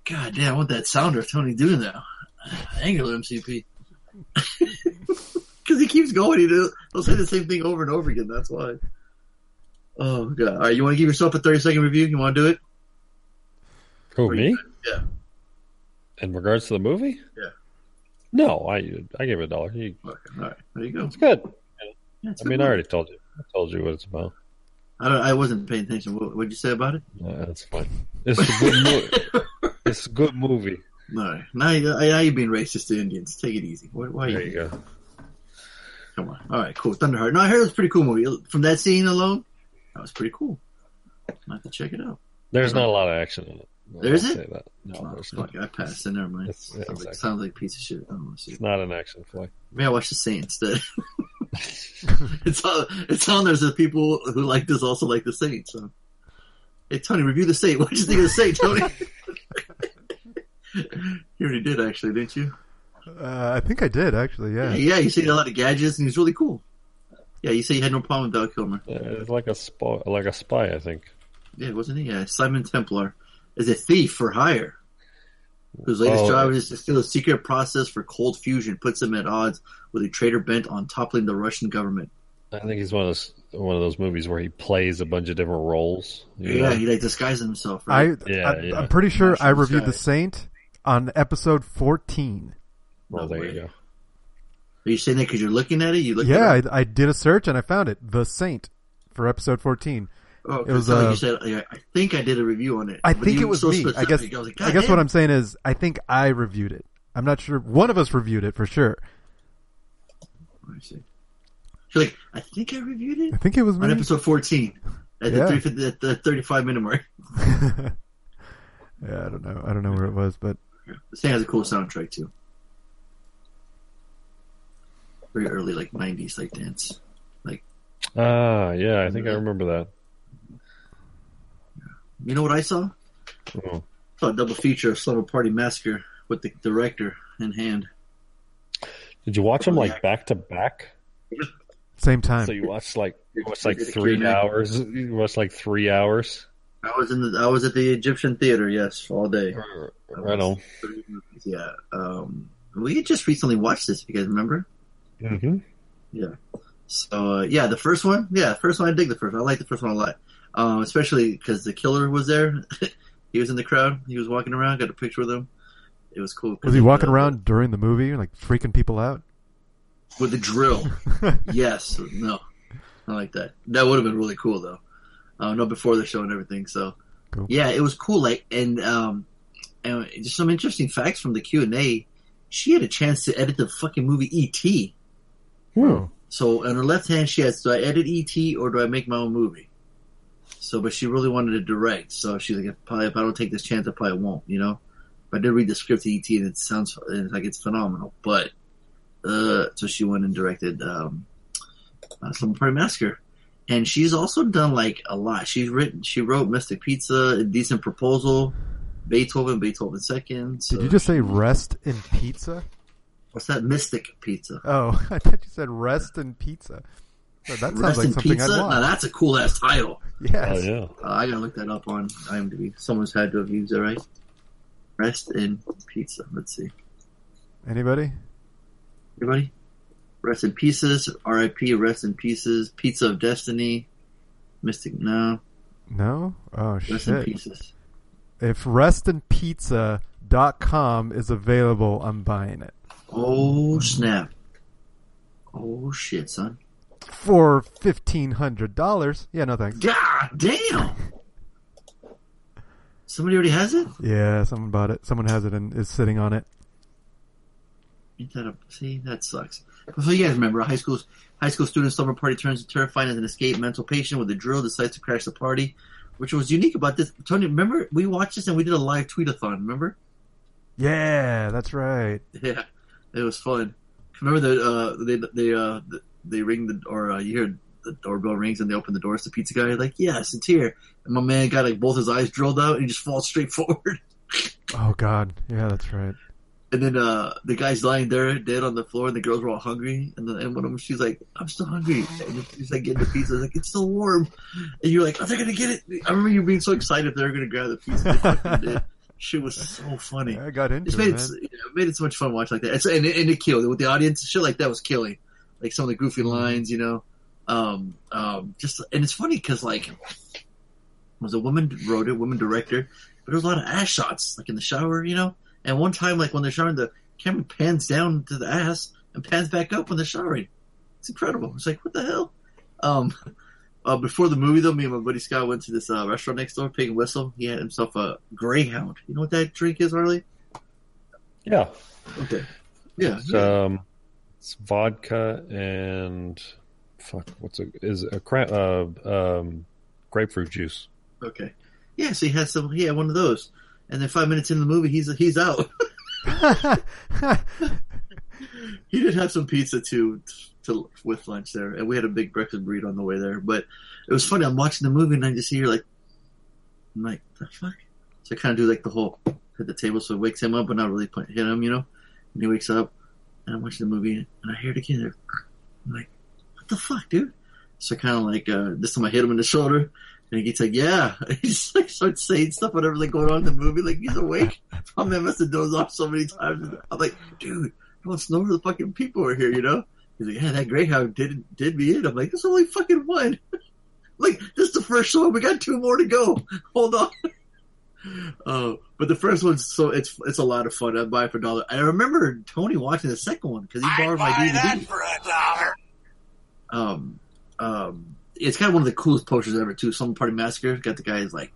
God damn, what that sounder of Tony doing now? Angular MCP. Because he keeps going. He does, he'll say the same thing over and over again. That's why. Oh god! All right, you want to give yourself a 30 second review? You want to do it? Who me? Yeah. In regards to the movie? Yeah. No, I I gave it a dollar. You- Okay. All right. There you go. It's good. Yeah, it's I mean, good I already told you. I told you what it's about. I don't. I wasn't paying attention. What would you say about it? Uh, that's fine. It's a good movie. it's a good movie. No, now, you- now you're being racist to Indians. Take it easy. Why, why are There you? you go. Come on. All right, cool. Thunderheart. No, I heard it was a pretty cool movie. From that scene alone, that was pretty cool. I have to check it out. There's not a lot of action in it. There I'll isn't? say that. No, Oh, there's not. fuck, I passed. Then never mind. It's- yeah, sounds, like, sounds like a piece of shit. I don't want to see it. It's not an action flick. Maybe I watch The Saint instead. it's on. It's on there. So people who like this also like The Saint. So, hey Tony, review The Saint. What did you think of The Saint, Tony? you already did, actually, didn't you? Uh, I think I did actually. Yeah, Yeah. yeah. You said he had a lot of gadgets and he's really cool. Yeah, you say you had no problem with Val Kilmer. Uh, It's like a spy, like a spy, I think. Yeah, wasn't he? Yeah, Simon Templar is a thief for hire. Whose latest Oh. job is to steal a secret process for cold fusion, puts him at odds with a traitor bent on toppling the Russian government. I think he's one of those one of those movies where he plays a bunch of different roles. Yeah, know? he like disguises himself, I, right? Yeah, I yeah. I'm pretty sure Not I reviewed guy. The Saint on episode 14. well, No there way. you go. Are you saying that because you're looking at it? You look. Yeah, It? I, I did a search and I found it. The Saint for episode 14. oh, it was, like uh, you said. I think I did a review on it. I think it was so me. I guess. I, like, I guess what. I'm saying is, I think I reviewed it. I'm not sure. One of us reviewed it for sure. Let me see. Like, I think I reviewed it. I think it was on episode 14 at Yeah. the, 3, at the 35 minute mark. yeah, I don't know. I don't know where it was, but the thing has a cool soundtrack too. Very early, like '90s, like dance. Like ah, yeah, I think I remember that. You know what I saw? Oh. I saw a double feature of Slumber Party Massacre with the director in hand. Did you watch them like back to back? same time. So you watched like you watched like three hours. You watched like three hours. I was in the I was at the Egyptian theater, yes, all day. Right on. Yeah. Um, we had just recently watched this. If you guys remember. Mm-hmm. So uh, yeah, the first one, yeah, the first one I dig the first one. I like the first one a lot, um, especially because the killer was there. he was in the crowd. He was walking around. Got a picture with him. It was cool. was he walking Uh, around during the movie, like freaking people out? with the drill? yes, no, I like that. That would have been really cool though. Uh, no, before the show and everything. So Cool. yeah, it was cool. Like and um, and just some interesting facts from the Q and A. She had a chance to edit the fucking movie E.T. Whoa. So on her left hand, she has, do I edit ET or do I make my own movie? So, but she really wanted to direct. So she's like, if, probably if I don't take this chance, I probably won't, you know? But I did read the script to ET and it sounds it's like it's phenomenal. But, uh, so she went and directed, um, uh, Slumber Party Massacre. And she's also done like a lot. She's written, she wrote Mystic Pizza, Indecent Proposal, Beethoven, Beethoven Second. So Did you just say rest in pizza? What's that? Mystic Pizza. Oh, I thought you said rest in pizza. Oh, that sounds Rest like something Pizza? I'd Now that's a cool ass title. yes. Oh yeah. Uh, I gotta look that up on IMDb. Someone's had to have used it, right? Rest in pizza. Let's see. Anybody? Everybody? Rest in pieces. R.I.P. Rest in pieces. Pizza of Destiny. Mystic. No. No? Oh Rest in pieces. If restinpizza.com is available, I'm buying it. Oh snap. Oh shit, son. For $1,500. Yeah, no thanks. God damn. Somebody already has it. Yeah, someone bought it. Someone has it and is sitting on it. Ain't that a, see, that sucks. So you guys remember a high school high school student summer party turns terrifying as an escaped mental patient with a drill decides to crash the party. Which was unique about this. Tony, remember we watched this and we did a live tweetathon. Remember? Yeah, that's right. Yeah, it was fun. Remember the uh, they they uh, they ring the or uh, you hear the doorbell rings and they open the doors. The pizza guy like yes, it's here. And my man got like both his eyes drilled out and he just falls straight forward. Oh god. Yeah, that's right. And then uh, the guy's lying there dead on the floor, and the girls were all hungry. And then and one of them, she's like, "I'm still hungry." And she's like getting the pizza. Like it's still warm. And you're like, "Are they gonna get it?" I remember you being so excited they were gonna grab the pizza. Shit was so funny. I got into It's it, made man. it, you know, made it so much fun to watch like that. It's, and, it- and it killed with the audience. Shit like that was killing. Like some of the goofy lines, you know. Um, um, just and it's funny because like it was a woman wrote it, woman director, but there was a lot of ass shots like in the shower, you know. And one time, like when they're showering, the camera pans down to the ass and pans back up when they're showering. It's incredible. It's like what the hell. Um, uh, before the movie though, me and my buddy Scott went to this uh, restaurant next door, Pig and Whistle. He had himself a Greyhound. You know what that drink is, Harley? Yeah. Okay. Yeah. It's, um, it's vodka and fuck. What's it? Is a cra- uh, um, grapefruit juice. Okay. Yeah, so he had some. He had one of those, and then five minutes into the movie, he's he's out. he did have some pizza too to with lunch there, and we had a big breakfast burrito on the way there. But it was funny. I'm watching the movie and I just hear like, I'm like, the fuck. So I kind of do like the whole hit the table, so it wakes him up, but not really hit him, you know. And he wakes up, and I'm watching the movie, and I hear it again. I'm like, what the fuck, dude? So I kind of like uh, this time I hit him in the shoulder, and he gets like, yeah. He just like starts saying stuff, whatever like going on in the movie, like he's awake. I man must have dozed off so many times. I'm like, dude, don't snore the fucking people are here, you know? He's like, yeah, that Greyhound did did me in. I'm like, there's only fucking one. like, this is the first show. We got two more to go. Hold on. Uh, but the first one's so it's it's a lot of fun. I'd buy it for a dollar. I remember Tony watching the second one because he borrowed my DVD. for a dollar. Um, um, it's kind of one of the coolest posters ever too. Slumber Party Massacre got the guys like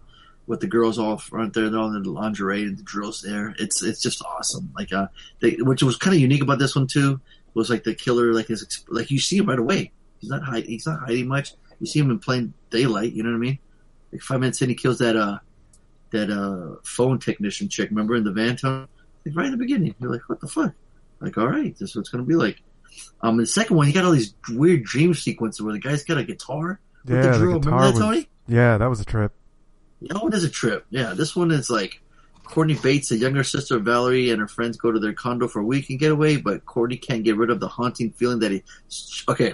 with the girls all front there, they're all in the lingerie and the drills there. It's it's just awesome. Like uh, they, which was kind of unique about this one too was like the killer like his like you see him right away. He's not hiding. He's not hiding much. You see him in plain daylight. You know what I mean? Like five minutes in, he kills that uh that uh phone technician chick. Remember in the van tunnel? Like right in the beginning, you're like, what the fuck? Like, all right, this is what it's gonna be like. Um, the second one, he got all these weird dream sequences where the guy's got a guitar with yeah, the the drill. guitar Remember that, was, Tony? Yeah, that was a trip. That one is a trip. Yeah, this one is like Courtney Bates, the younger sister of Valerie, and her friends go to their condo for a week weekend getaway, but Courtney can't get rid of the haunting feeling that he. Okay,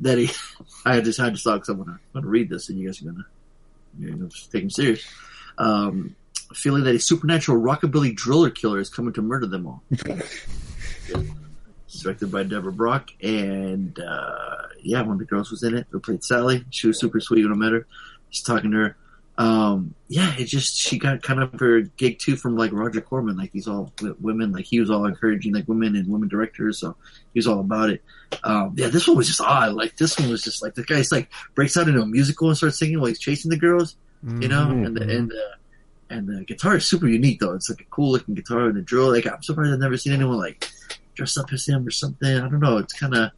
that he. I just had to stop because I'm I'm gonna read this, and you guys are gonna, you're gonna take him serious. Um, feeling that a supernatural rockabilly driller killer is coming to murder them all. Directed by Deborah Brock, and uh, yeah, one of the girls was in it. Who played Sally? She was super sweet when I met her. He's talking to her. Um, yeah, it just she got kind of her gig too from like Roger Corman. Like he's all women. Like he was all encouraging like women and women directors. So he was all about it. Um, yeah, this one was just odd. Like this one was just like the guy's like breaks out into a musical and starts singing while he's chasing the girls. You know, Mhm. and the, and the, and the guitar is super unique though. It's like a cool looking guitar and the drill. Like I'm surprised I've never seen anyone like dress up as him or something. I don't know. It's kind of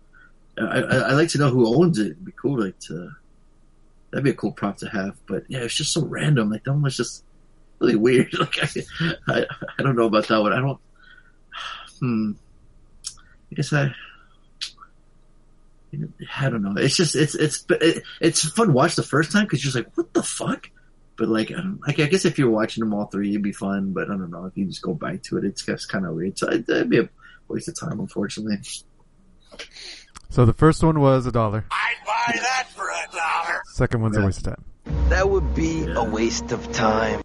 I, I I like to know who owns it. It'd be cool like to that'd be a cool prop to have. But yeah, it's just so random. Like that one was just really weird. Like I I, I don't know about that one. I don't. Hmm. I guess I. I don't know. It's just it's it's it, it's fun to watch the first time because you're just like, what the fuck? But like, I, don't, like, I guess if you're watching them all three, it'd be fun. But I don't know if you just go back to it, it's just kind of weird. So it'd be a waste of time, unfortunately. So the first one was a dollar. I'd buy that a dollar. Second one's a waste of time. That would be Yeah. a waste of time.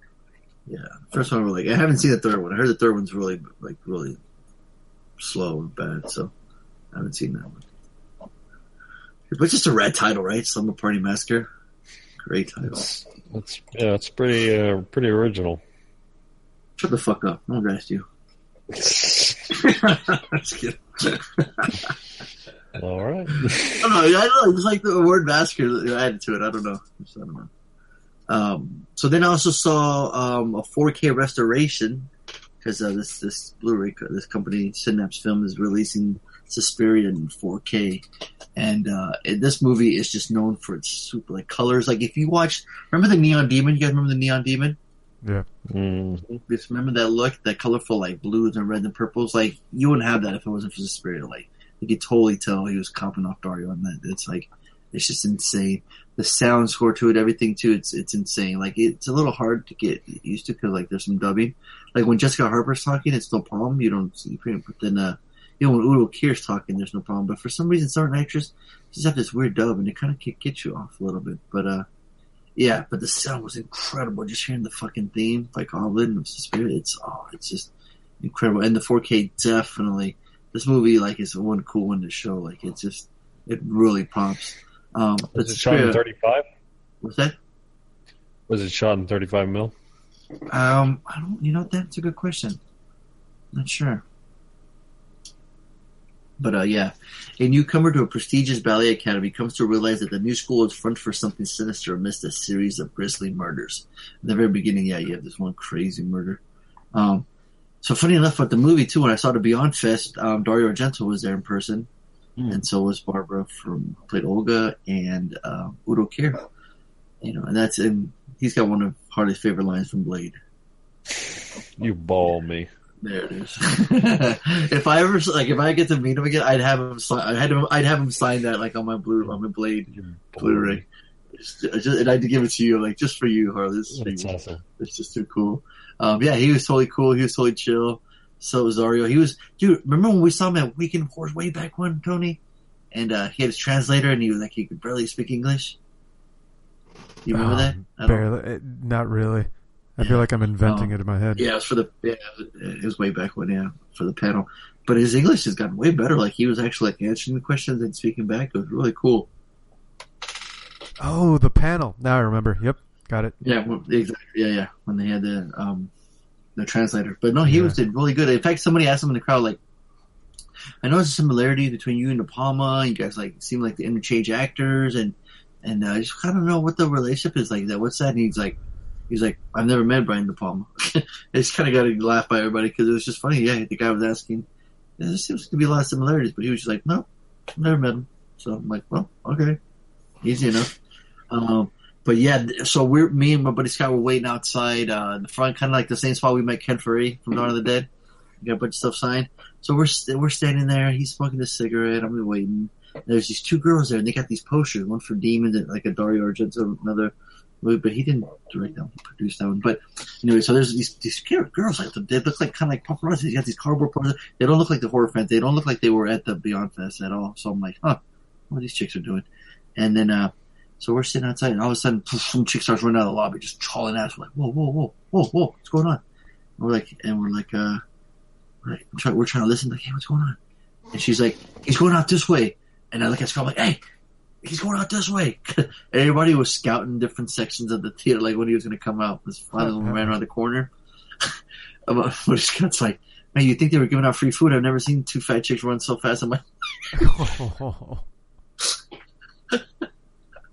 Yeah, first one, really. I haven't seen the third one. I heard the third one's really like really slow and bad, so I haven't seen that one. But just a rad title, right? Slumber Party Massacre. Great title. It's, it's yeah, it's pretty uh, pretty original. Shut the fuck up. No one asked you. Just kidding. All right. I don't know. I don't know. It's like the word massacre added to it. I don't know. Just, I don't know. Um, so then I also saw um, a 4K restoration because uh, this this Blu-ray this company Synapse Film is releasing Suspiria in 4K, and uh, and this movie is just known for its super like colors. Like if you watch, remember the Neon Demon? You guys remember the Neon Demon? Yeah. Mm. Just remember that look, that colorful like blues and reds and purples. Like you wouldn't have that if it wasn't for Suspiria. Like you could totally tell he was copying off Dario on that. It's like it's just insane. The sound score to it, everything too. It's it's insane. Like it's a little hard to get used to because like there's some dubbing. Like when Jessica Harper's talking, it's no problem. You don't see. But then uh, you know when Udo Kier's talking, there's no problem. But for some reason, certain actors just have this weird dub, and it kind of get, get you off a little bit. But uh, yeah, but the sound was incredible. Just hearing the fucking theme by Goblin of Suspiria, it's oh, it's just incredible. And the 4K definitely. This movie like is one cool one to show. Like it's just it really pops. Um, Was it shot in 35? What's that? Was it shot in 35 mil? Um, I don't. You know, that's a good question. Not sure. But uh, yeah, a newcomer to a prestigious ballet academy comes to realize that the new school is front for something sinister amidst a series of grisly murders. In the very beginning, yeah, you have this one crazy murder. Um, so funny enough, with the movie too, when I saw the Beyond Fest, um, Dario Argento was there in person, Hmm. and so was Barbara from played Olga and uh, Udo Kier. You know, and that's and he's got one of Harley's favorite lines from Blade. You ball me. There it is. if I ever like, if I get to meet him again, I'd have him. Sign, I had him. I'd have him sign that like on my blue on my Blade You Blu-ray. Just, just, and I'd give it to you, like just for you, Harley. This That's you. awesome. It's just too cool. Um, yeah, he was totally cool. He was totally chill. So was Dario. He was, dude. Remember when we saw him at Weekend Horse way back when, Tony? And uh, he had his translator, and he was like he could barely speak English. You remember Um, that? Barely, eh, not really. I feel like I'm inventing Oh. it in my head. Yeah, it was for the yeah, it was way back when yeah for the panel. But his English has gotten way better. Like he was actually like answering the questions and speaking back. It was really cool. Oh, the panel. Now I remember. Yep, got it. Yeah, well, exactly. Yeah, yeah. When they had the um the translator, but no, he Yeah. was did really good. In fact, somebody asked him in the crowd like, "I noticed a similarity between you and De Palma. You guys like seem like the interchange actors, and and uh, I just kind of know what the relationship is like. That what's that?" And he's like. He's like, I've never met Brian De Palma. it's kind of got to laugh by everybody because it was just funny. Yeah, the guy was asking, there seems to be a lot of similarities, but he was just like, no, never met him. So I'm like, well, okay, easy enough. Um, but yeah, so we're me and my buddy Scott were waiting outside uh, in the front, kind of like the same spot we met Ken Foree from Dawn of the Dead. We got a bunch of stuff signed. So we're st- we're standing there. He's smoking a cigarette. I'm waiting. And there's these two girls there, and they got these posters. One for Demons, and like a Dario Argento, another movie, but he didn't direct that one. He produced that one. But anyway, so there's these these girls like they look like kind of like paparazzi. They got these cardboard posters. They don't look like the horror fans. They don't look like they were at the Beyond Fest at all. So I'm like, huh, what these chicks are doing? And then uh, so we're sitting outside, and all of a sudden, poof, some chick starts running out of the lobby, just hauling ass. We're like, whoa, whoa, whoa, whoa, whoa, what's going on? And we're like, and we're like, uh, we're, like, try, we're trying to listen. Like, hey, what's going on? And she's like, he's going out this way. And I look at Scott, I'm like, hey, he's going out this way. Everybody was scouting different sections of the theater, like when he was going to come out. This one ran around the corner. But Scott's like, man, you think they were giving out free food? I've never seen two fat chicks run so fast. I'm like,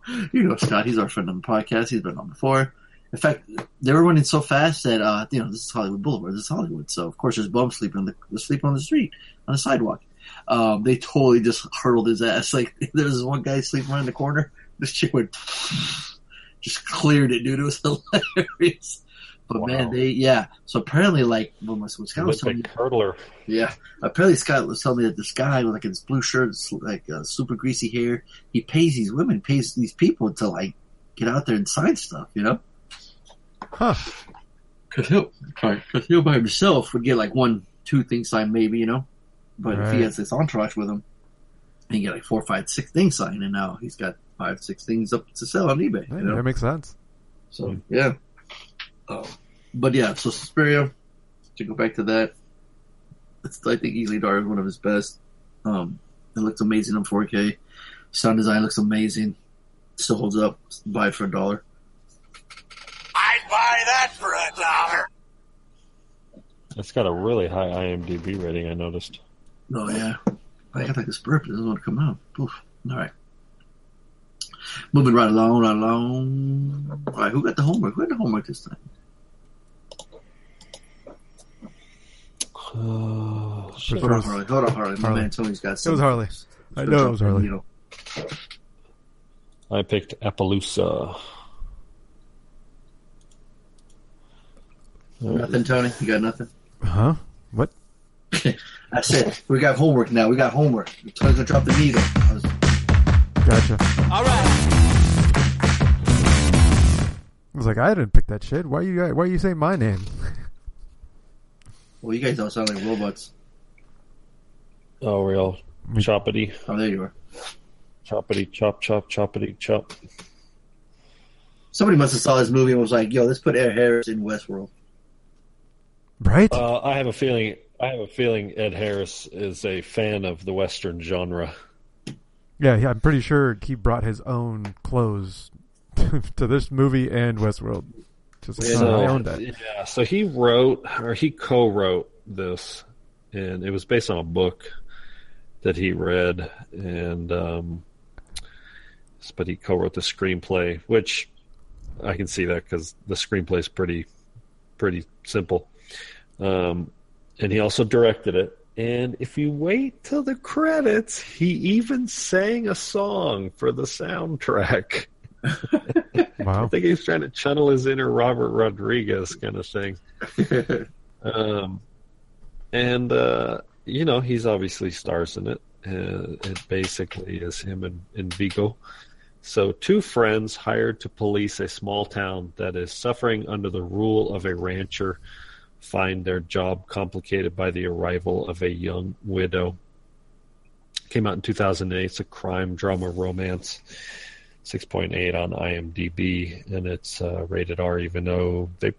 you know, Scott, he's our friend on the podcast. He's been on before. In fact, they were running so fast that, uh, you know, this is Hollywood Boulevard. This is Hollywood. So, of course, there's bums sleeping on the, they're sleeping on the street, on the sidewalk. Um, they totally just hurled his ass. Like, there's this one guy sleeping right in the corner. This chick went, just cleared it, dude. It was hilarious. But man, they, yeah. So apparently, like, what was, what Scott was telling me, Olympic hurdler. yeah. Apparently, Scott was telling me that this guy with like his blue shirt, s- like uh, super greasy hair, he pays these women, pays these people to like get out there and sign stuff, you know? Huh. Because he'll, sorry, because he'll by himself would get like one, two things signed, maybe, you know? But if he has this entourage with him, he get like four, five, six things signed, and now he's got five, six things up to sell on eBay, Yeah, you know? that makes sense. So yeah. Oh, but yeah. So Suspiria. To go back to that, it's I think easily Dario is one of his best. Um, it looks amazing on 4K. Sound design looks amazing. Still holds up. Buy it for a dollar. I'd buy that for a dollar. It's got a really high IMDb rating. I noticed. Oh yeah. I got like this burp. It doesn't want to come out. Oof. All right. Moving right along, right along. All right, who got the homework? Who got the homework this time? Oh, shit. Hold on, Harley. Hold on, Harley. My Harley. man Tony's got It was Harley. I know it was Harley. You know. I picked Appaloosa. Nothing, Tony. You got nothing. Huh? What? I said we got homework now. We got homework. Tony's gonna drop the needle. Was- Gotcha. All right. I was like, I didn't pick that shit. Why you? Why you saying my name? well, you guys don't sound like robots. Oh, real Me- choppity, Oh, there you are. choppity, chop, chop, choppity, chop. Somebody must have saw this movie and was like, "Yo, let's put Ed Harris in Westworld." Right? Uh, I have a feeling. I have a feeling Ed Harris is a fan of the Western genre. yeah, yeah, I'm pretty sure he brought his own clothes to this movie and Westworld. Just like, Yeah, oh, I owned that. yeah, so he wrote or he co-wrote this, and it was based on a book. that he read, and um, but he co-wrote the screenplay, which I can see that because the screenplay is pretty pretty simple. Um, and he also directed it. And if you wait till the credits, he even sang a song for the soundtrack. I Wow. think he's trying to channel his inner Robert Rodriguez kind of thing. Um, and uh, you know, he's obviously stars in it. Uh, it basically is him and, and Viggo. So, two friends hired to police a small town that is suffering under the rule of a rancher find their job complicated by the arrival of a young widow. Came out in 2008. It's a crime drama romance. 6.8 on IMDb, and it's uh, rated R, even though they,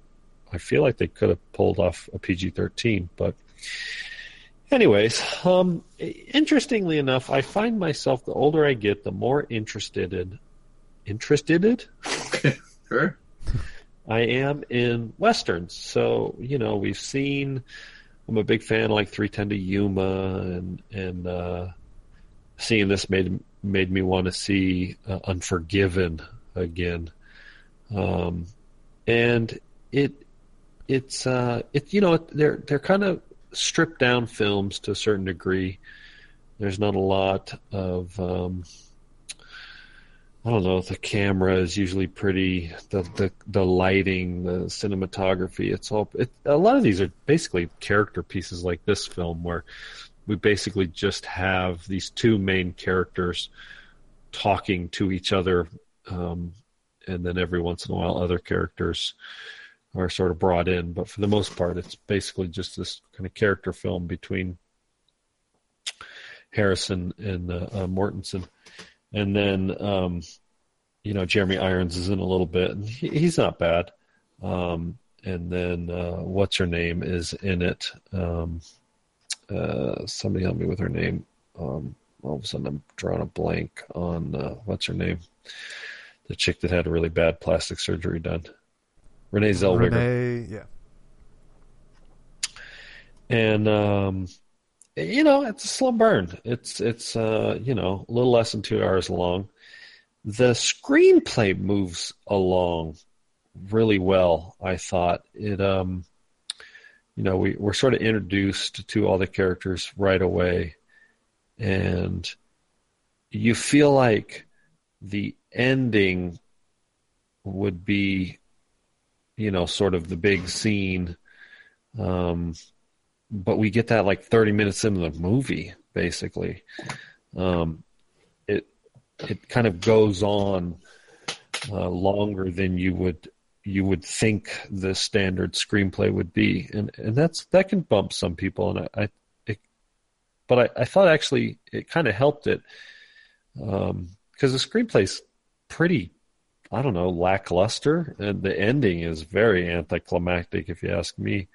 I feel like they could have pulled off a PG 13. But, anyways, um, interestingly enough, I find myself the older I get, the more interested in, interested in? Sure. I am in westerns. So you know, we've seen. I'm a big fan of like 310 to Yuma, and and uh, seeing this made made me want to see uh, Unforgiven again. Um, and it it's uh, it you know they're they're kind of stripped down films to a certain degree. There's not a lot of um, I don't know. The camera is usually pretty. The the the lighting, the cinematography. It's all. It, a lot of these are basically character pieces, like this film, where we basically just have these two main characters talking to each other, um, and then every once in a while, other characters are sort of brought in. But for the most part, it's basically just this kind of character film between Harrison and uh, uh, Mortensen and then um, you know Jeremy Irons is in a little bit, and he, he's not bad. Um, and then uh, what's her name is in it. Um, uh, somebody help me with her name. Um, all of a sudden, I'm drawing a blank on uh, what's her name. The chick that had a really bad plastic surgery done. Renee Zellweger. Renee, yeah. and um, you know it's a slow burn. It's it's uh, you know a little less than two hours long. The screenplay moves along really well. I thought it. Um, you know, we we're sort of introduced to all the characters right away, and you feel like the ending would be, you know, sort of the big scene. Um, but we get that like 30 minutes into the movie basically um, it it kind of goes on uh, longer than you would you would think the standard screenplay would be and and that's that can bump some people and i, I it, but I, I thought actually it kind of helped it Um because um, the screenplay's pretty i don't know lackluster and the ending is very anticlimactic if you ask me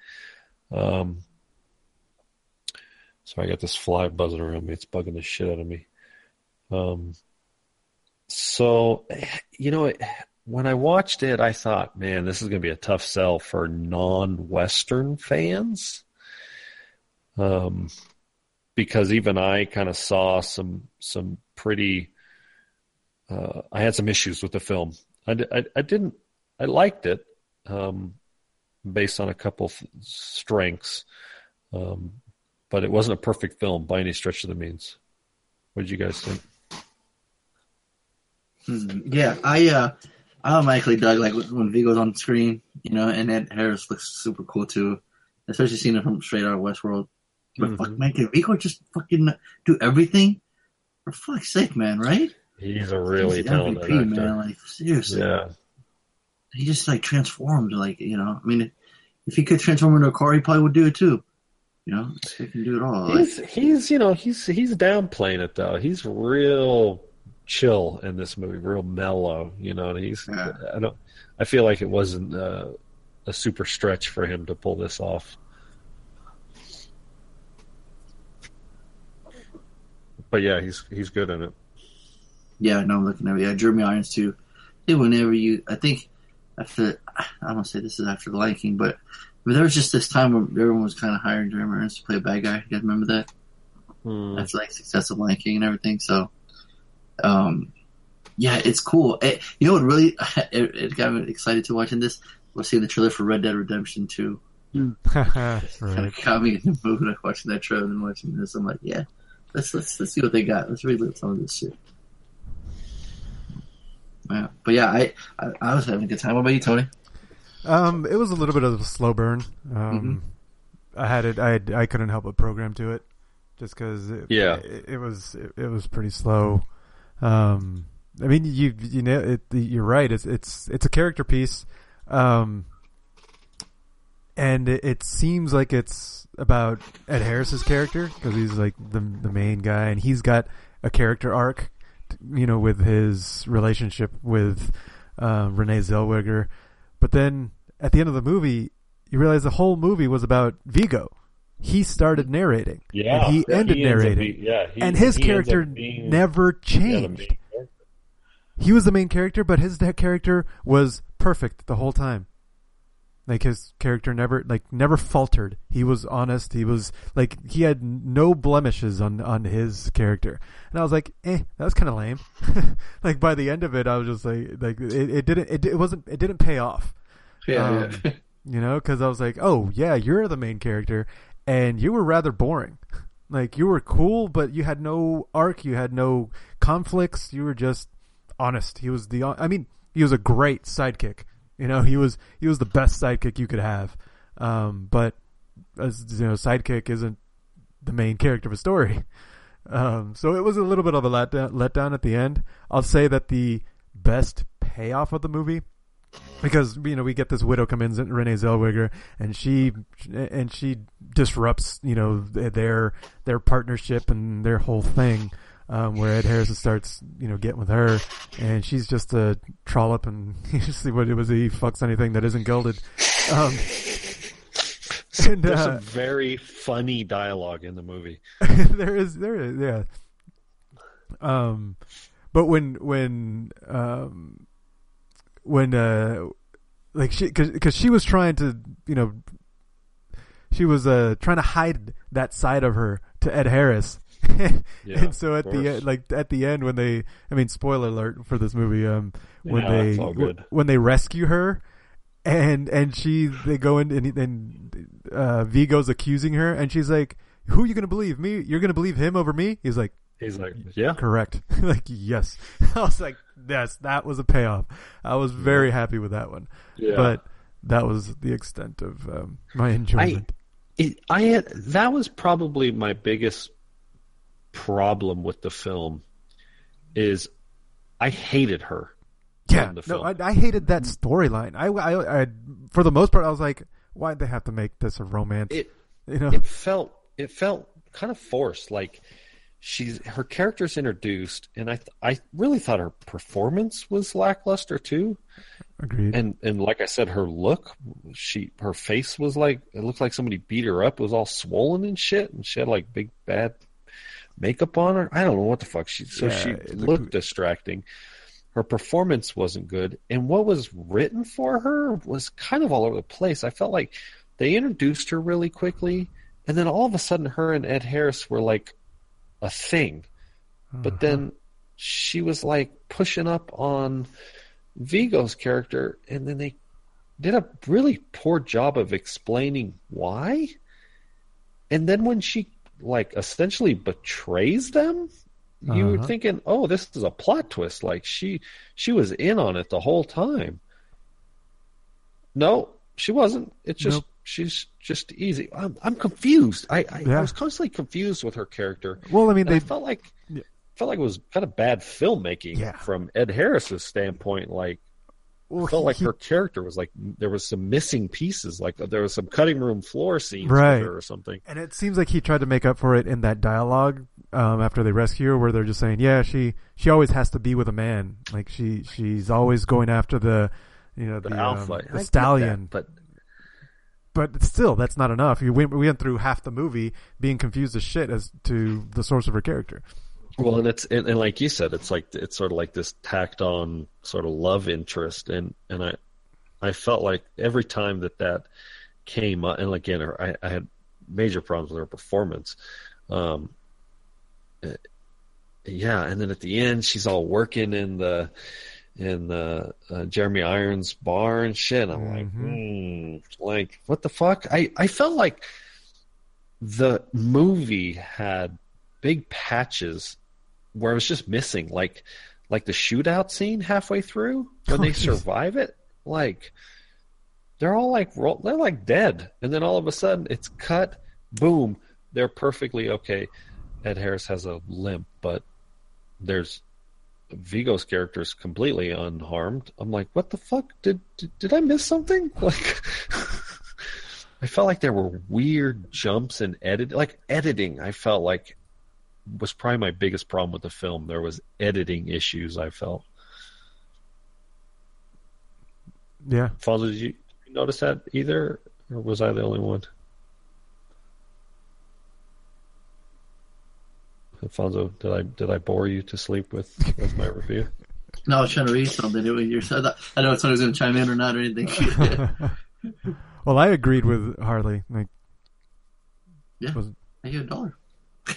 um, so I got this fly buzzing around me. It's bugging the shit out of me. Um, so, you know, when I watched it, I thought, man, this is going to be a tough sell for non-Western fans. Um, because even I kind of saw some some pretty. Uh, I had some issues with the film. I, I, I didn't. I liked it, um, based on a couple strengths. Um, but it wasn't a perfect film by any stretch of the means. What did you guys think? Hmm, Yeah, I uh, I automatically dug like when Viggo's on screen, you know, and Ed Harris looks super cool too, especially seeing it from straight out of Westworld. But Mhm. fuck, man, can Viggo just fucking do everything? For fuck's sake, man, right? He's a really He's talented MVP, actor. man. Like seriously, Yeah, he just like transformed. Like you know, I mean, if he could transform into a car, he probably would do it too. You know, he can do it all. Like, he's he's you know he's he's downplaying it though. He's real chill in this movie, real mellow. You know, and he's Yeah. I don't I feel like it wasn't uh, a super stretch for him to pull this off. But yeah, he's he's good in it. Yeah, no, I'm looking at it. Yeah, Jeremy Irons too. I think whenever you, I think after, I don't want to say this is after The Lion King, but, but there was just this time where everyone was kind of hiring Jeremy Irons to play a bad guy. You guys remember that? Hmm. That's like successive Lion King and everything. So, um, yeah, it's cool. It, you know what really it, it got me excited to watching this was seeing the trailer for Red Dead Redemption 2. right. Kind of got me in the mood of watching that trailer and watching this. I'm like, yeah, let's let's let's see what they got. Let's relive some of this shit. Yeah, but yeah, I, I I was having a good time. What about you, Tony? Um, it was a little bit of a slow burn. Um, I had it. I had, I couldn't help but program to it, just because. Yeah. it, it was it, it was pretty slow. Um, I mean, you you know, it, you're right. It's it's it's a character piece, um, and it, it seems like it's about Ed Harris's character because he's like the the main guy, and he's got a character arc, you know, with his relationship with uh, Renee Zellweger. But then at the end of the movie, you realize the whole movie was about Viggo. He started narrating. Yeah, and he yeah, ended he narrating. be- yeah, he- and his he ends up character being- never changed. main character. he was the main character, but his character was perfect the whole time. Like his character never like never faltered. He was honest. He was like he had no blemishes on on his character. And I was like, eh, that was kind of lame. like by the end of it, I was just like, like it, it didn't it, it wasn't it didn't pay off. Um, you know, because I was like, oh yeah, you're the main character, and you were rather boring. Like you were cool, but you had no arc, you had no conflicts. You were just honest. He was the. I mean, he was a great sidekick. You know, he was he was the best sidekick you could have. Um, but as you know, sidekick isn't the main character of a story. Um, so it was a little bit of a letdown, letdown at the end. I'll say that the best payoff of the movie because you know we get this widow come in Renee Zellweger and she and she disrupts you know their their partnership and their whole thing um, where Ed Harris starts you know getting with her and she's just a trollop and you see what it was he fucks anything that isn't gilded um, and, There's uh, some very funny dialogue in the movie. there is there is yeah um but when when um when uh like she because she was trying to you know she was uh trying to hide that side of her to ed harris. Yeah, and so at the end like at the end when they i mean spoiler alert for this movie um when Yeah, they when they rescue her and and she they go in and and uh Viggo's accusing her and she's like who are you gonna believe? Me? You're gonna believe him over me? He's like He's like, yeah, correct. Like yes. I was like yes that was a payoff. I was very happy with that one. Yeah. but that was the extent of um, my enjoyment. it, I had that was probably my biggest problem with the film is I hated her. yeah the no film. I, I hated that storyline. I, I i for the most part i was like why'd they have to make this a romance? It you know? it felt it felt kind of forced. Like she's her character's introduced, and I th- I really thought her performance was lackluster too. agreed And and like I said, her look, she her face was like it looked like somebody beat her up. It was all swollen and shit, and she had like big bad makeup on her. I don't know what the fuck she. So Yeah, she looked, looked- distracting. Her performance wasn't good, and what was written for her was kind of all over the place. I felt like they introduced her really quickly, and then all of a sudden, her and Ed Harris were like a thing. But then she was like pushing up on Viggo's character, and then they did a really poor job of explaining why. And then when she like essentially betrays them, you were Uh-huh. thinking, "Oh, this is a plot twist." Like she she was in on it the whole time. No, she wasn't. It's just Nope. she's just easy. I'm I'm confused. I I, Yeah. I was constantly confused with her character. well i mean And I they felt like Yeah. felt like it was kind of bad filmmaking Yeah. from Ed Harris's standpoint. Like well, felt he- like he- her character was like there was some missing pieces. Like there was some cutting room floor scenes Right. with her or something. And it seems like he tried to make up for it in that dialogue um, after they rescue her, where they're just saying, "Yeah, she she always has to be with a man. Like she she's always going after the you know the, The um, alpha, I the get stallion." that, but But still, that's not enough. You went, we went through half the movie being confused as shit as to the source of her character. Well, and it's and, and like you said, it's like it's sort of like this tacked on sort of love interest, and and I I felt like every time that that came up, and again, her- I, I had major problems with her performance. Um, uh, yeah, and then at the end, she's all working in the in the uh, Jeremy Irons bar and shit. I'm like, Mhm. hmm, like what the fuck? I I felt like the movie had big patches where it was just missing, like like the shootout scene halfway through when they survive it, like they're all like they're like dead, and then all of a sudden it's cut, boom, they're perfectly okay. Ed Harris has a limp, but there's Viggo's character is completely unharmed. I'm like, what the fuck? Did did, did I miss something? Like, I felt like there were weird jumps in edit, like editing. I felt like was probably my biggest problem with the film. There was editing issues. I felt. Yeah. Fonzo, did you notice that either, or was I the only one? Alfonso, did I did I bore you to sleep with, with my review? No, I was trying to read something. It was your, I, thought, I know if somebody's going to chime in or not or anything. well, I agreed with Harley. Like, Yeah. was- I gave a dollar.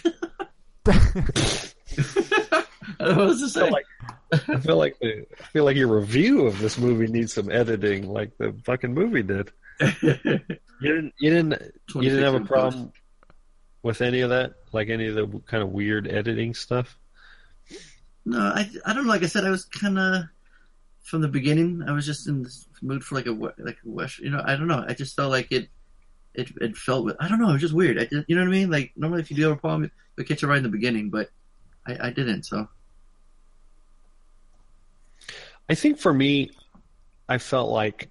I don't know what to say. like- I feel like the, I feel like your review of this movie needs some editing, like the fucking movie did. You didn't you didn't you didn't have a 26 problem with any of that, like any of the kind of weird editing stuff. No, I, I don't know. Like I said, I was kind of from the beginning. I was just in this mood for like a like a west. You know, I don't know. I just felt like it. It it felt. I don't know. It was just weird. I just, you know what I mean? Like normally, if you do have a problem, you'll catch it right in the beginning, but I, I didn't. So I think for me, I felt like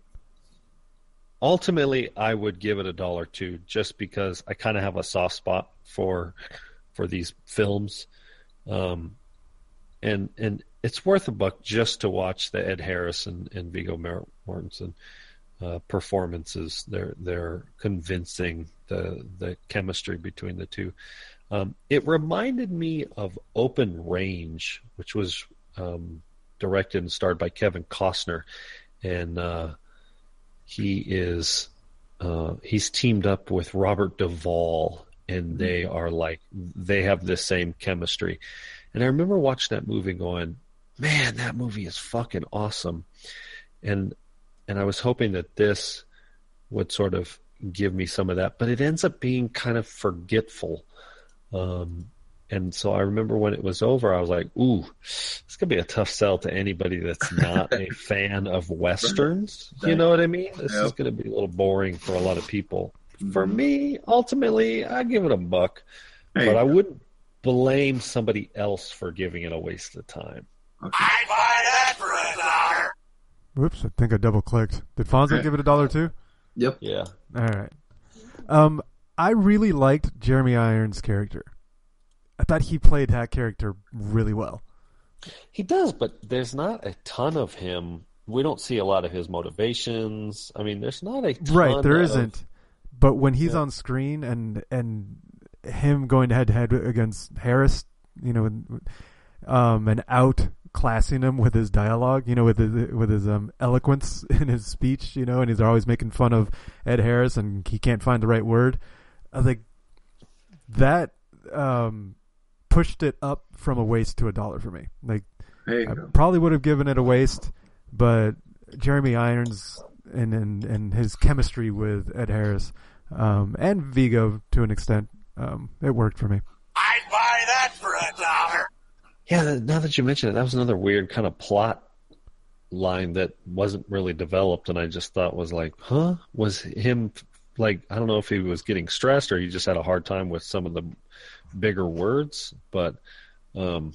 ultimately I would give it a dollar two just because I kind of have a soft spot for for these films, um, and and it's worth a buck just to watch the Ed Harris and, and Viggo Mortensen uh, performances. They're they're convincing the the chemistry between the two. Um, it reminded me of Open Range, which was um, directed and starred by Kevin Costner, and uh, he is uh, he's teamed up with Robert Duvall, and they are like they have the same chemistry. And I remember watching that movie, going, "Man, that movie is fucking awesome," and and I was hoping that this would sort of give me some of that, but it ends up being kind of forgetful. Um, and so I remember when it was over, I was like, "Ooh, it's gonna be a tough sell to anybody that's not a fan of westerns." You know what I mean? This is gonna be a little boring for a lot of people. For Mhm. me, ultimately, I give it a buck, There but I wouldn't blame somebody else for giving it a waste of time. I paid a dollar. whoops, I think I double clicked. Did Fonzo Okay. give it a dollar too? Yep. Yeah, All right. Um, I really liked Jeremy Irons' character. I thought he played that character really well. he does, but there's not a ton of him. We don't see a lot of his motivations. I mean, there's not a ton Right, there not But when he's Yeah. on screen and and him going head to head against Harris, you know, and, um, and outclassing him with his dialogue, you know, with his with his um, eloquence in his speech, you know, and he's always making fun of Ed Harris and he can't find the right word. I think that um, pushed it up from a waste to a dollar for me. Like I go. probably would have given it a waste, but Jeremy Irons and and, and his chemistry with Ed Harris um, and Viggo to an extent, um, it worked for me. I'd buy that for a dollar. Yeah, th- now that you mention it, that was another weird kind of plot line that wasn't really developed, and I just thought was like, huh? Was him like I don't know if he was getting stressed or he just had a hard time with some of the bigger words, but um,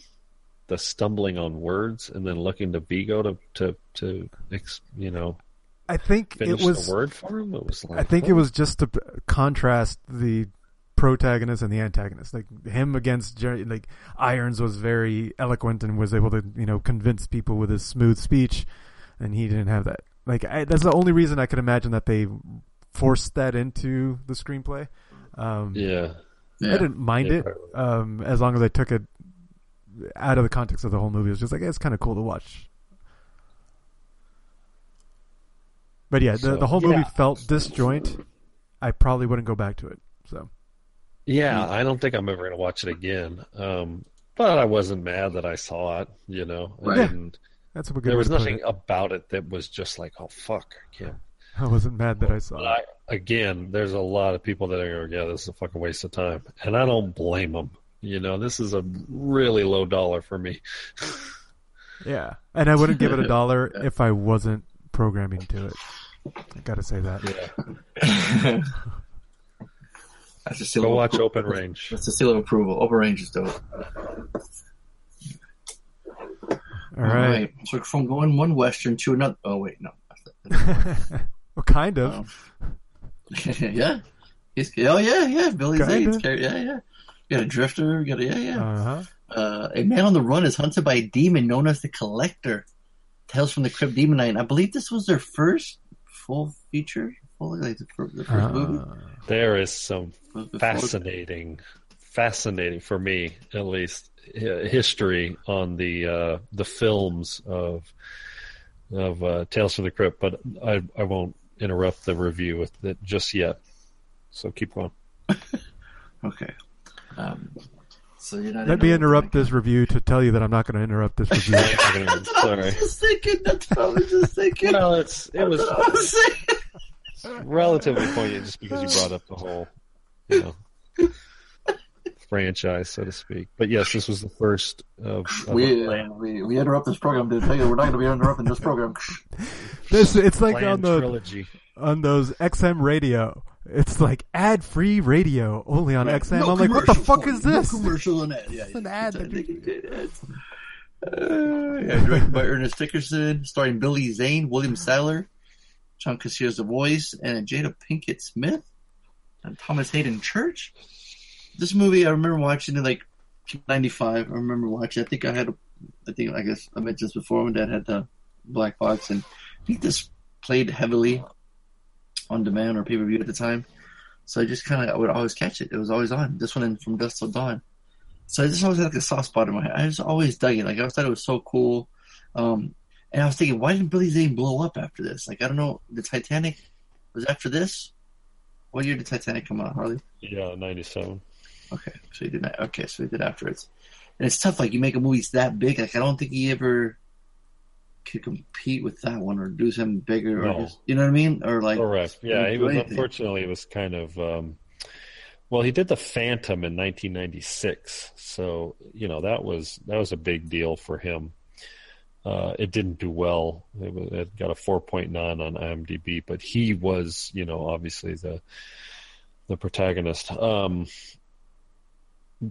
the stumbling on words and then looking to Viggo to to to you know I think it was. the word for him. It was like I think huh? it was just to contrast the protagonist and the antagonist. Like him against Jerry, like Irons was very eloquent and was able to you know convince people with his smooth speech, and he didn't have that. Like I, that's the only reason I could imagine that they forced that into the screenplay. Um, yeah. Yeah. I didn't mind Yeah, it um, as long as I took it out of the context of the whole movie. It was just like it's kind of cool to watch. But yeah, the, So, the whole movie yeah. felt disjoint. I probably wouldn't go back to it. So Yeah, I don't think I'm ever going to watch it again. Um, but I wasn't mad that I saw it. You know, Right. and That's a good there was nothing it. about it that was just like, oh fuck, I can't. I wasn't mad that I saw But it. I, again, there's a lot of people that are, going, yeah, this is a fucking waste of time, and I don't blame them. You know, this is a really low dollar for me. Yeah, and I wouldn't give it a dollar if I wasn't programming to it. I gotta say that. Yeah, That's a seal. go of watch appro- Open Range. That's a seal of approval. Open range is dope. All right. So from going one western to another. Oh wait, no. Well, kind of. Um, yeah. He's, oh yeah, yeah. Billy Kinda. Zane's character. Yeah, yeah. You got a drifter. You got a yeah, yeah. Uh huh. Uh, a man on the run is hunted by a demon known as the Collector. Tales from the Crypt Demon Knight. I believe this was their first full feature. Full, like the, the first movie. Uh, There is some Was before- fascinating, fascinating for me at least, history on the uh, the films of of uh, Tales from the Crypt, but I I won't interrupt the review with it just yet. So keep going. Okay. Um, so you're not let me interrupt this review to tell you that I'm not going to interrupt this review. That's what I Sorry. was just thinking. That's what I was just thinking. Well, it's it was That's was relatively poignant just because you brought up the whole, you know, franchise, so to speak. But yes, this was the first of, of We, a uh, we we interrupt this program to tell you we're not going to be interrupting this program. this it's like planned on the trilogy. on those XM radio. It's like ad free radio only on XM. No I'm like, what the fuck is this? No commercial on that. Yeah, It's an yeah. ad that think it did ads. Uh, yeah, directed by Ernest Dickerson, starring Billy Zane, William Sadler, John Kassir the voice, and Jada Pinkett Smith, and Thomas Haden Church. This movie, I remember watching it like '95. I remember watching. I think I had, a, I think I guess I mentioned this before. When Dad had the black box, and I think this played heavily on demand or pay per view at the time. So I just kind of I would always catch it. It was always on. This one and From Dusk Till Dawn. So I just always had like a soft spot in my head. I just always dug it. Like I thought it was so cool. Um, and I was thinking, why didn't Billy Zane blow up after this? Like I don't know. The Titanic was after this. What year did Titanic come out, Harley? Yeah, ninety-seven. Okay, so he did that. Okay, so he did afterwards. And it's tough. Like you make a movie that big. Like I don't think he ever could compete with that one or do something bigger or just you know what I mean? Or like Correct. Yeah, he was. anything. Unfortunately, it was kind of. Um, well, he did the Phantom in 1996, so you know that was that was a big deal for him. Uh, it didn't do well. It, was, it got a 4.9 on IMDb, but he was, you know, obviously the the protagonist. Um,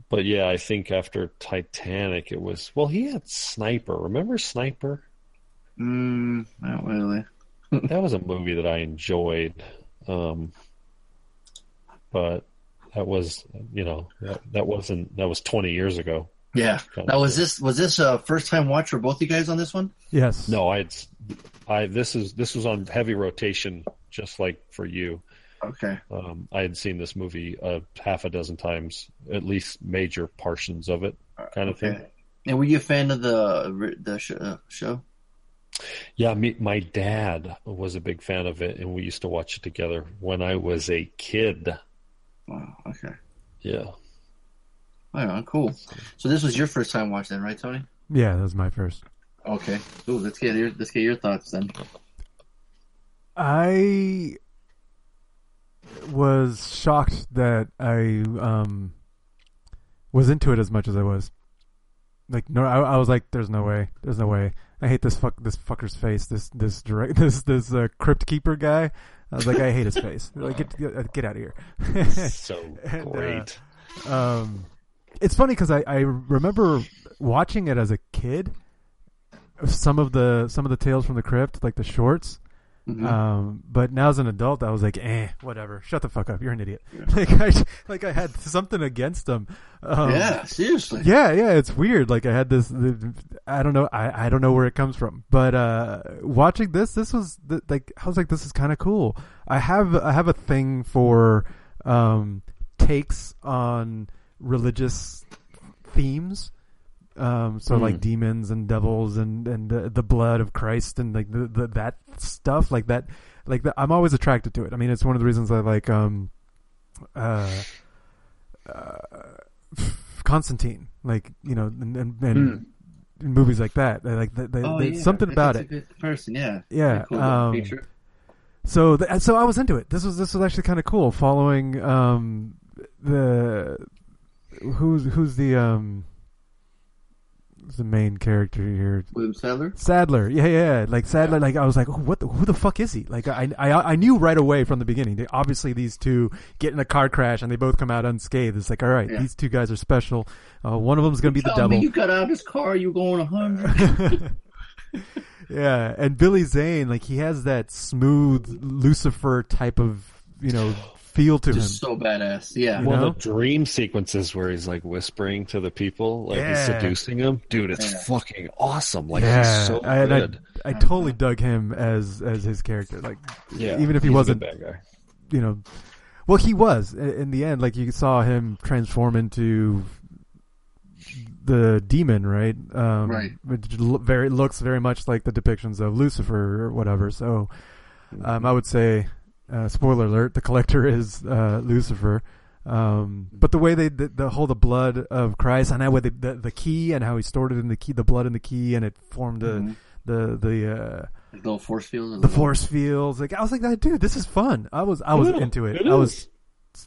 but yeah, I think after Titanic, it was well. He had Sniper. Remember Sniper? mm, not really. that was a movie that I enjoyed. Um, but that was, you know, that, that wasn't, that was 20 years ago. Yeah. Now was this was this a first time watch for both of you guys on this one? Yes. No, I, I, this is, this was on heavy rotation, just like for you. Okay. Um, I had seen this movie a half a dozen times, at least major portions of it, kind of thing. And were you a fan of the the sh- uh, show? Yeah, me, my dad was a big fan of it, and we used to watch it together when I was a kid. Wow. Okay. Yeah. All right. Cool. So this was your first time watching, right, Tony? Yeah, that was my first. Okay. Ooh, let's get your let's get your thoughts then. I was shocked that I um was into it as much as I was. Like no, I, I was like, "There's no way. There's no way. I hate this fuck this fucker's face. This this direct this this uh, crypt keeper guy. I was like, I hate his face. Like, get get, get out of here. So And, uh, great. um, it's funny because I, I remember watching it as a kid. Some of the some of the tales from the crypt, like the shorts. Mhm. Um, but now as an adult, I was like, eh, whatever. Shut the fuck up. You're an idiot. Like I like I had something against them. Um, yeah. Seriously. yeah, yeah, it's weird. Like I had this, the, I don't know, I, I don't know where it comes from, but uh, watching this, this was the, like I was like, this is kind of cool. I have I have a thing for um, takes on religious themes. Um, so Hmm. like demons and devils and and the, the blood of Christ and like the, the that stuff like that like that, I'm always attracted to it. I mean, it's one of the reasons I like um uh, uh Constantine, like you know, and, and, and movies like that. Like they, they, Oh, yeah. something about it. Person, yeah. Yeah, Cool um. So th- so I was into it. This was this was actually kind of cool. Following um the who's who's the um the main character here? William Sadler. Sadler, yeah, yeah. Like Sadler, like I was like, oh, what? The, who the fuck is he? Like I, I, I knew right away from the beginning. They, obviously, these two get in a car crash and they both come out unscathed. It's like, all right, Yeah. these two guys are special. Uh, one of them's gonna be the devil. you got out of this car, you going a hundred. yeah, and Billy Zane, like he has that smooth Lucifer type of you know feel to him. Just so badass. Yeah. You One know? of the dream sequences where he's like whispering to the people, like he's seducing them. Dude, it's Yeah. fucking awesome. Like yeah, he's so I, and I. I totally dug him as as his character. Like, yeah, even if he he's wasn't good bad guy. you know, well, he was in the end. Like you saw him transform into the demon, right? Um, Right. Which lo- very looks very much like the depictions of Lucifer or whatever. So, um, I would say, uh, spoiler alert: the collector is uh, Lucifer. Um, but the way they the, the whole the blood of Christ and how with the, the the key and how he stored it in the key, the blood in the key, and it formed the Mhm. the the uh, Like little force field. the force fields. Like I was like, dude, this is fun. I was I was Yeah, into it. it I was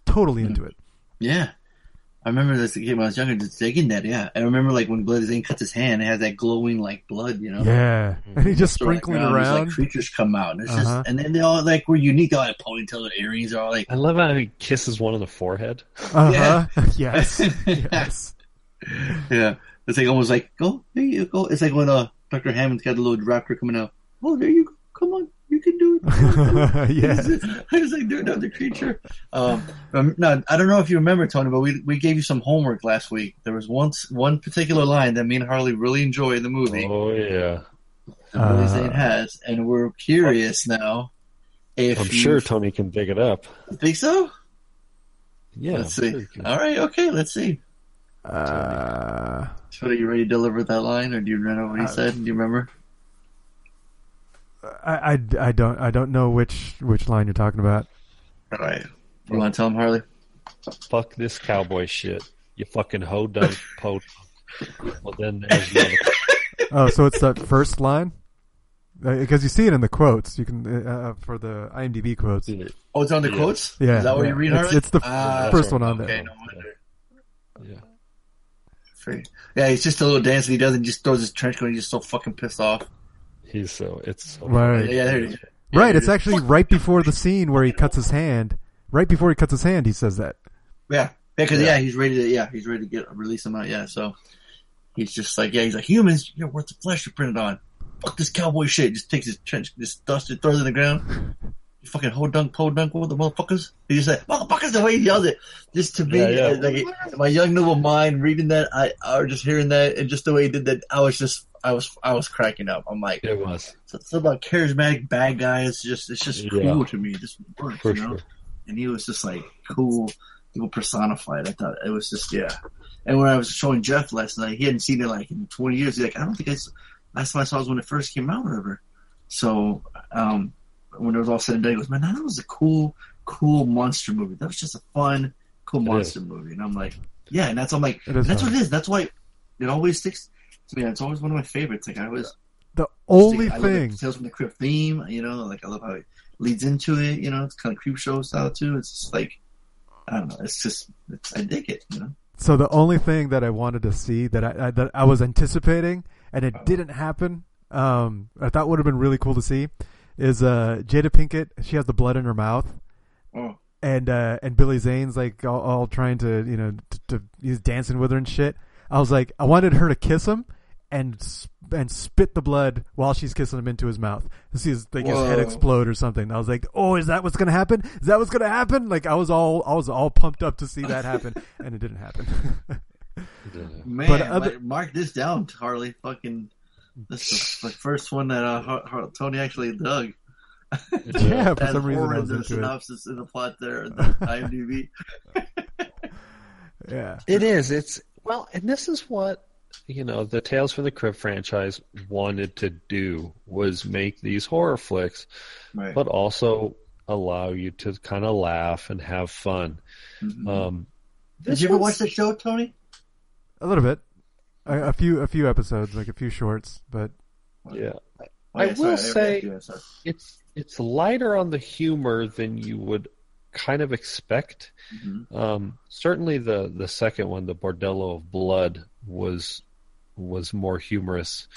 totally into it. Yeah. I remember this game when I was younger, just digging that. Yeah, I remember like when Blood Zane cuts his hand, it has that glowing like blood, you know. Yeah, and he just So, like, sprinkling these, around. like creatures come out, and it's Uh-huh. just, and then they all like were unique. They all had ponytails, and earrings, are all like, I love how he kisses one on the forehead. Uh Yeah. huh. yes. yes. yeah. It's like almost like, go, there you go. It's like when uh Doctor Hammond's got a little raptor coming out. Oh, there you go. Come on, you can do it. yeah. I was like they're another creature. Um, no, I don't know if you remember, Tony, but we we gave you some homework last week. There was once one particular line that me and Harley really enjoyed in the movie. Oh yeah, that Billy Uh, Zane has, and we're curious now if I'm sure Tony can dig it up. You think so. Yeah, let's see. sure. All right, okay, let's see. Uh, So, are you ready to deliver that line, or do you remember what he Uh, said? Do you remember? I, I, I don't I don't know which which line you're talking about. All right, you want to tell him, Harley? Fuck this cowboy shit. You fucking hoe dunk po. Well then there's the other. Oh, so it's that first line because you see it in the quotes. You can uh, for the IMDb quotes. Oh, it's on the Yeah. quotes. Yeah, is that what yeah. you read, It's- Harley? it's the Ah, first one on okay, there. no wonder. Yeah. Free. Yeah, it's just a little dance that he does, and he just throws his trench coat. and He's just so fucking pissed off. He's so it's so Right. Yeah, there it is. Right. Yeah, It's actually right before the scene where he cuts his hand. Right before he cuts his hand, he says that. Yeah, because yeah. Yeah. he's ready to. Yeah, he's ready to get release him out. Yeah, so he's just like, yeah, he's like humans. You're worth the flesh you're printed on. Fuck this cowboy shit. Just takes his trench, just dusts it, throws it in the ground. You fucking ho dunk, po dunk with the motherfuckers. He just like motherfuckers the way he yells it. Just to me, Yeah, yeah. like my young little mind reading that, I or just hearing that, and just the way he did that, I was just, I was, I was cracking up. I'm like, It was so it's about charismatic bad guys. It's just it's just Yeah. cool to me. It just works, for you know. sure. And he was just like cool, people personified. I thought it was just yeah. And when I was showing Jeff last night, he hadn't seen it like in 20 years. He's like, I don't think I last time I saw it was when it first came out, or whatever. So um, when it was all said and done, he goes, man, that was a cool, cool monster movie. That was just a fun, cool It monster movie. And I'm like, yeah, and that's I'm like, that's fun. what it is. That's why it always sticks to me. It's always one of my favorites. Like I always. The only I love thing. Tales from the Crypt theme, you know, like I love how it leads into it, you know, it's kind of creep show style too. It's just like, I don't know, it's just, it's, I dig it, you know. So the only thing that I wanted to see that I, I that I was anticipating and it didn't happen, um, I thought would have been really cool to see, is uh, Jada Pinkett. She has the blood in her mouth, Oh, and uh, and Billy Zane's like all, all trying to you know to, to he's dancing with her and shit. I was like, I wanted her to kiss him and and spit the blood while she's kissing him into his mouth. To see his like his head explode or something. I was like, oh, is that what's gonna happen? Is that what's gonna happen? Like I was all I was all pumped up to see that happen, and it didn't happen. man, But other- like, mark this down, Harley. Fucking, this is the first one that uh, Har- Har- Tony actually dug. yeah, for some reason I horrid was the into it. synopsis in the plot there, in the IMDb. Yeah. It is. It's well, and this is what you know the Tales from the Crypt franchise wanted to do was make these horror flicks, Right. but also allow you to kind of laugh and have fun. Mhm. Um, Did you ever one's- watch the show, Tony? a little bit, a, a few a few episodes, like a few shorts, but Yeah. Oh, I yeah, sorry, will never say- asked you that, sorry. It's it's lighter on the humor than you would kind of expect. Mhm. Um, certainly the the second one, the Bordello of Blood, was was more humorous.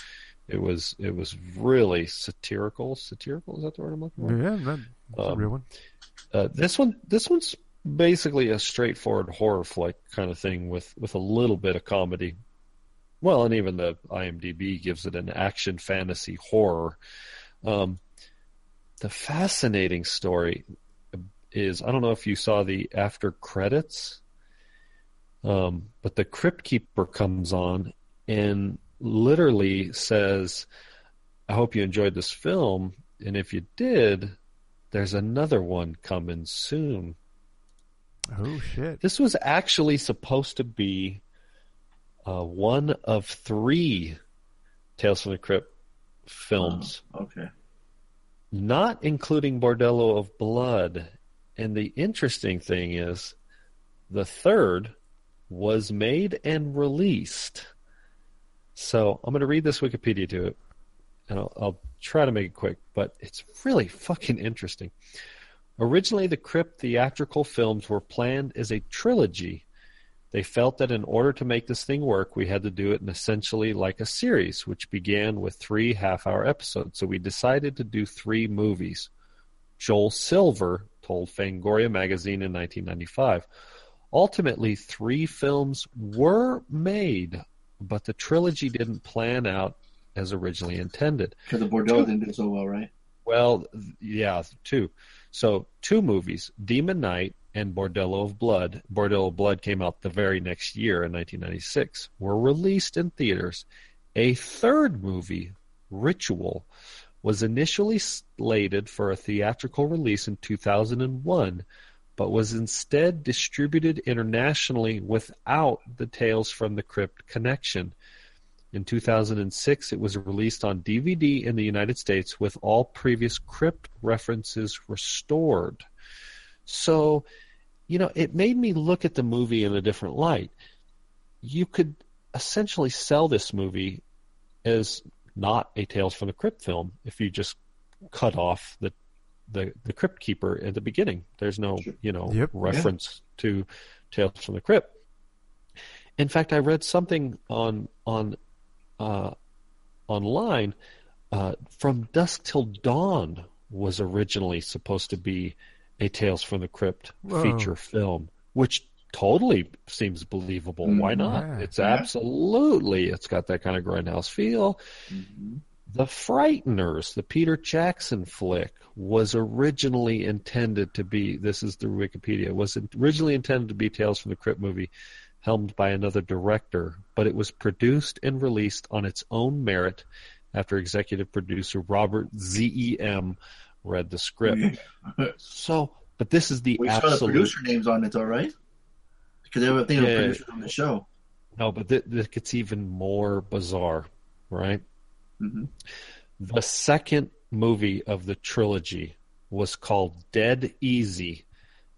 It was it was really satirical. Satirical is that the word I'm looking for? yeah, that, that's a Um, real one. Uh, this one, this one's basically a straightforward horror flick kind of thing with with a little bit of comedy. Well, and even the IMDb gives it an action fantasy horror. Um, the fascinating story is I don't know if you saw the after credits, um, but the crypt keeper comes on and literally says, "I hope you enjoyed this film, and if you did." There's another one coming soon. Oh shit! This was actually supposed to be uh, one of three Tales from the Crypt films, Oh, okay. not including Bordello of Blood. And the interesting thing is, the third was made and released. So I'm going to read this Wikipedia to it, and I'll, I'll try to make it quick, but it's really fucking interesting. Originally, the Crypt theatrical films were planned as a trilogy. They felt that in order to make this thing work, we had to do it in essentially like a series, which began with three half hour episodes. So we decided to do three movies. Joel Silver told Fangoria magazine in 1995. Ultimately, three films were made, but the trilogy didn't plan out as originally intended. Because the Bordeaux didn't do so well, right? Well, yeah, two. So two movies, Demon Knight and Bordello of Blood. Bordello of Blood came out the very next year in 1996. Were released in theaters. A third movie, Ritual, was initially slated for a theatrical release in 2001, but was instead distributed internationally without the Tales from the Crypt connection. In 2006, it was released on DVD in the United States with all previous crypt references restored. So, you know, it made me look at the movie in a different light. You could essentially sell this movie as not a Tales from the Crypt film if you just cut off the the, the Crypt Keeper at the beginning. There's no, you know, Yep. reference to Tales from the Crypt. In fact, I read something on on uh, online. Uh, From Dusk Till Dawn was originally supposed to be a Tales from the Crypt Whoa. feature film, which totally seems believable. Why not? Yeah. It's Yeah. absolutely. It's got that kind of grindhouse feel. Mm-hmm. The Frighteners, the Peter Jackson flick, was originally intended to be. This is the Wikipedia. Was originally intended to be Tales from the Crypt movie, helmed by another director, but it was produced and released on its own merit after executive producer Robert Z.E.M. read the script. So, but this is the We saw the absolute. producer names on it, all right? Because they were thinking Yeah. of producers on the show. No, but th- this gets even more bizarre, right? hmm The second movie of the trilogy was called Dead Easy,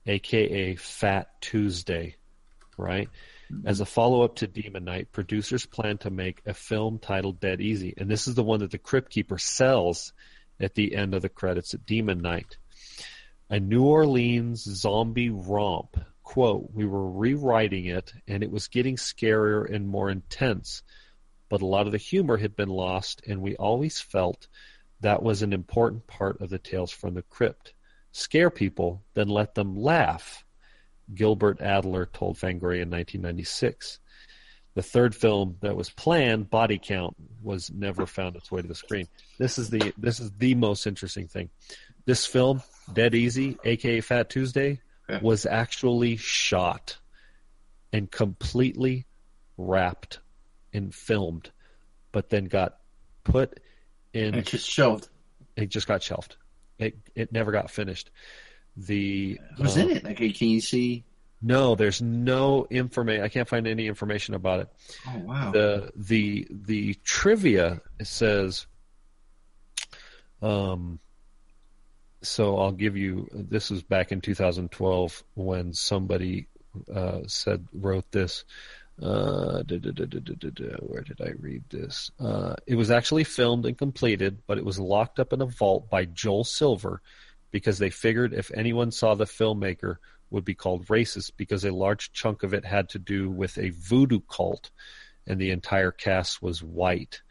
aka Fat Tuesday, right? As a follow up to Demon Knight, producers plan to make a film titled Dead Easy, and this is the one that the Crypt Keeper sells at the end of the credits at Demon Knight. A New Orleans zombie romp. Quote, we were rewriting it and it was getting scarier and more intense, but a lot of the humor had been lost and we always felt that was an important part of the Tales from the Crypt. Scare people, then let them laugh, Gilbert Adler told Fangoria in 1996. The third film that was planned, Body Count, was never found its way to the screen. This is the this is the most interesting thing. This film, Dead Easy, aka Fat Tuesday, Yeah. was actually shot and completely wrapped and filmed, but then got put in it's just shelved. it just got shelved. It it never got finished. The Who's uh, in it? Like, can you see? No, there's no information. I can't find any information about it. Oh wow. The the the trivia says. Um. So I'll give you. This was back in 2012 when somebody uh, said wrote this. Uh, da, da, da, where did I read this? Uh, it was actually filmed and completed, but it was locked up in a vault by Joel Silver because they figured if anyone saw the filmmaker would be called racist because a large chunk of it had to do with a voodoo cult and the entire cast was white.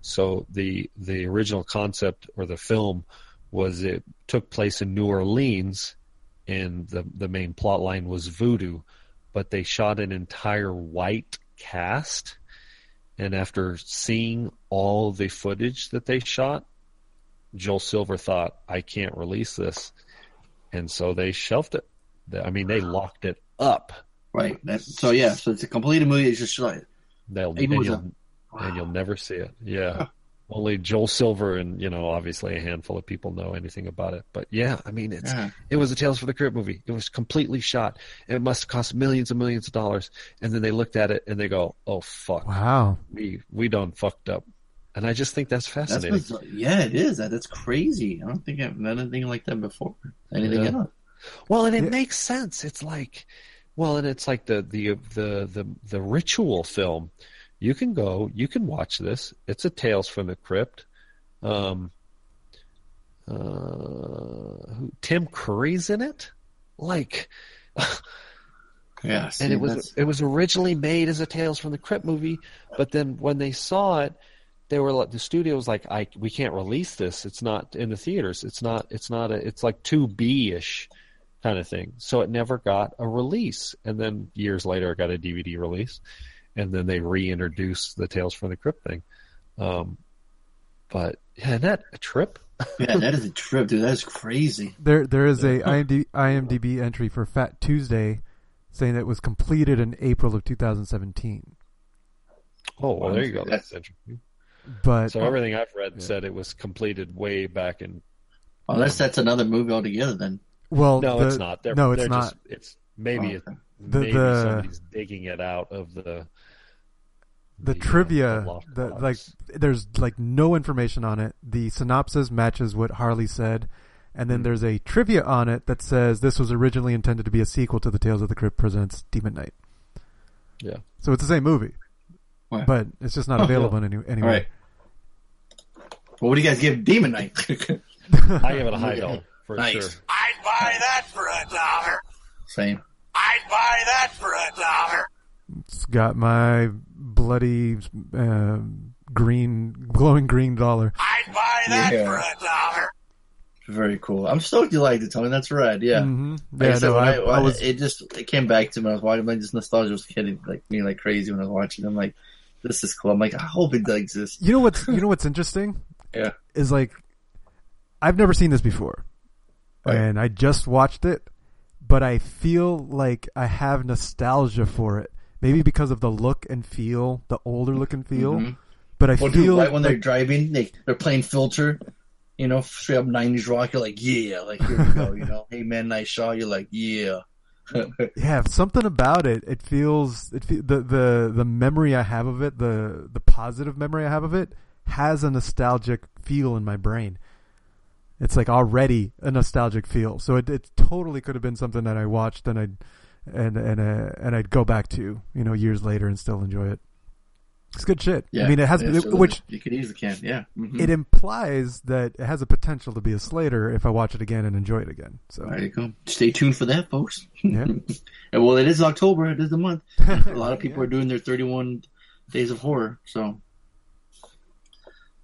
So the the original concept or the film was it took place in New Orleans and the the main plot line was voodoo, but they shot an entire white cast and after seeing all the footage that they shot, Joel Silver thought, I can't release this. And so they shelved it. I mean, they locked it up. Right. That's, so yeah, so it's a completed movie. It's just like They'll, and, you'll, and you'll never see it. Yeah. Only Joel Silver and you know obviously a handful of people know anything about it. But yeah, I mean it's Yeah. it was a Tales for the Crypt movie. It was completely shot. It must have cost millions and millions of dollars. And then they looked at it and they go, "Oh fuck, Wow. we we done fucked up." And I just think that's that's fascinating. bizarre. yeah, it is. That that's crazy. I don't think I've done anything like that before. Anything Yeah. else? Well, and it Yeah. makes sense. It's like, well, and it's like the the the the the ritual film. You can go, you can watch this. It's a Tales from the Crypt. Um, uh, who, Tim Curry's in it. Like, Yeah. see, and it was that's- it was originally made as a Tales from the Crypt movie, but then when they saw it, they were like the studio was like, "I we can't release this. It's not in the theaters. It's not. It's not a. It's like two B ish kind of thing. So it never got a release. And then years later, it got a DVD release, and then they reintroduce the Tales from the Crypt thing. Um, but yeah, isn't that a trip? yeah, that is a trip, dude. That is crazy. There, there is a IMDb, IMDb entry for Fat Tuesday saying that it was completed in April of 2017. Oh, well, there you go. That's- That's interesting. But So everything I've read Yeah. said it was completed way back in Unless that's another movie altogether, then. well, No, the- it's not. They're, no, it's they're not. Just, it's maybe Oh, okay. The- maybe the- somebody's digging it out of the the the, uh, trivia, the the, like, there's like no information on it. The synopsis matches what Harley said, and then there's a trivia on it that says this was originally intended to be a sequel to the Tales of the Crypt presents Demon Knight. Yeah. So it's the same movie, Right. but it's just not Oh, available any, All anywhere. right. Well, what do you guys give Demon Knight? I give it a high dollar for Nice. sure. I'd buy that for a dollar. Same. I'd buy that for a dollar. It's got my bloody uh, green, glowing green dollar. I'd buy that Yeah. for a dollar. Very cool. I'm stoked you liked it, Tony. That's right. Yeah. hmm Like Yeah, I said, no, when I, I, I was. it just it came back to me. I was watching. Like this nostalgia was hitting like me like crazy when I was watching. I'm like, this is cool. I'm like, I hope it exists. You know what's you know what's interesting? Yeah. Is like I've never seen this before. Right. And I just watched it, but I feel like I have nostalgia for it. Maybe because of the look and feel, the older look and feel. Mhm. But I Well, dude, feel right when they're like, driving, they they're playing filter. You know, straight up '90s rock. You're like, yeah, like here we go. You know, hey man, nice shot. You're like, yeah. yeah, something about it. It feels it the the the memory I have of it, the the positive memory I have of it, has a nostalgic feel in my brain. It's like already a nostalgic feel. So it it totally could have been something that I watched and I'd and and uh, and I'd go back to you know years later and still enjoy it. It's good shit. yeah. I mean, it has it- which you could easily can. Yeah. Mhm. it implies that it has a potential to be a Slater if I watch it again and enjoy it again. So There you go. Stay tuned for that, folks. yeah, well, it is October. It is the month. A lot of people are doing their 31 days of horror. So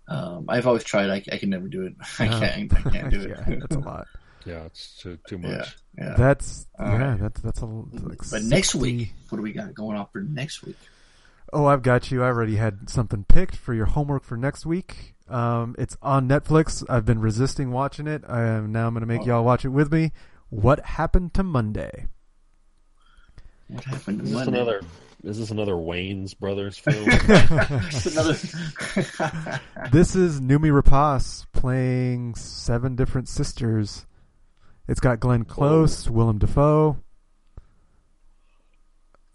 um, I've always tried. I, I can never do it. I can't. I can't do it. yeah, that's a lot. Yeah, it's too too much. yeah. That's All yeah, right. that's that's a like but next week, what do we got going on for next week? Oh, I've got you. I already had something picked for your homework for next week. Um, it's on Netflix. I've been resisting watching it. I am now. I'm going to make Oh. y'all watch it with me. What happened to Monday? What happened to Is this Monday? another? Is this another Wayans Brothers film? Another. This is Noomi Rapace playing seven different sisters. It's got Glenn Close, Willem Dafoe.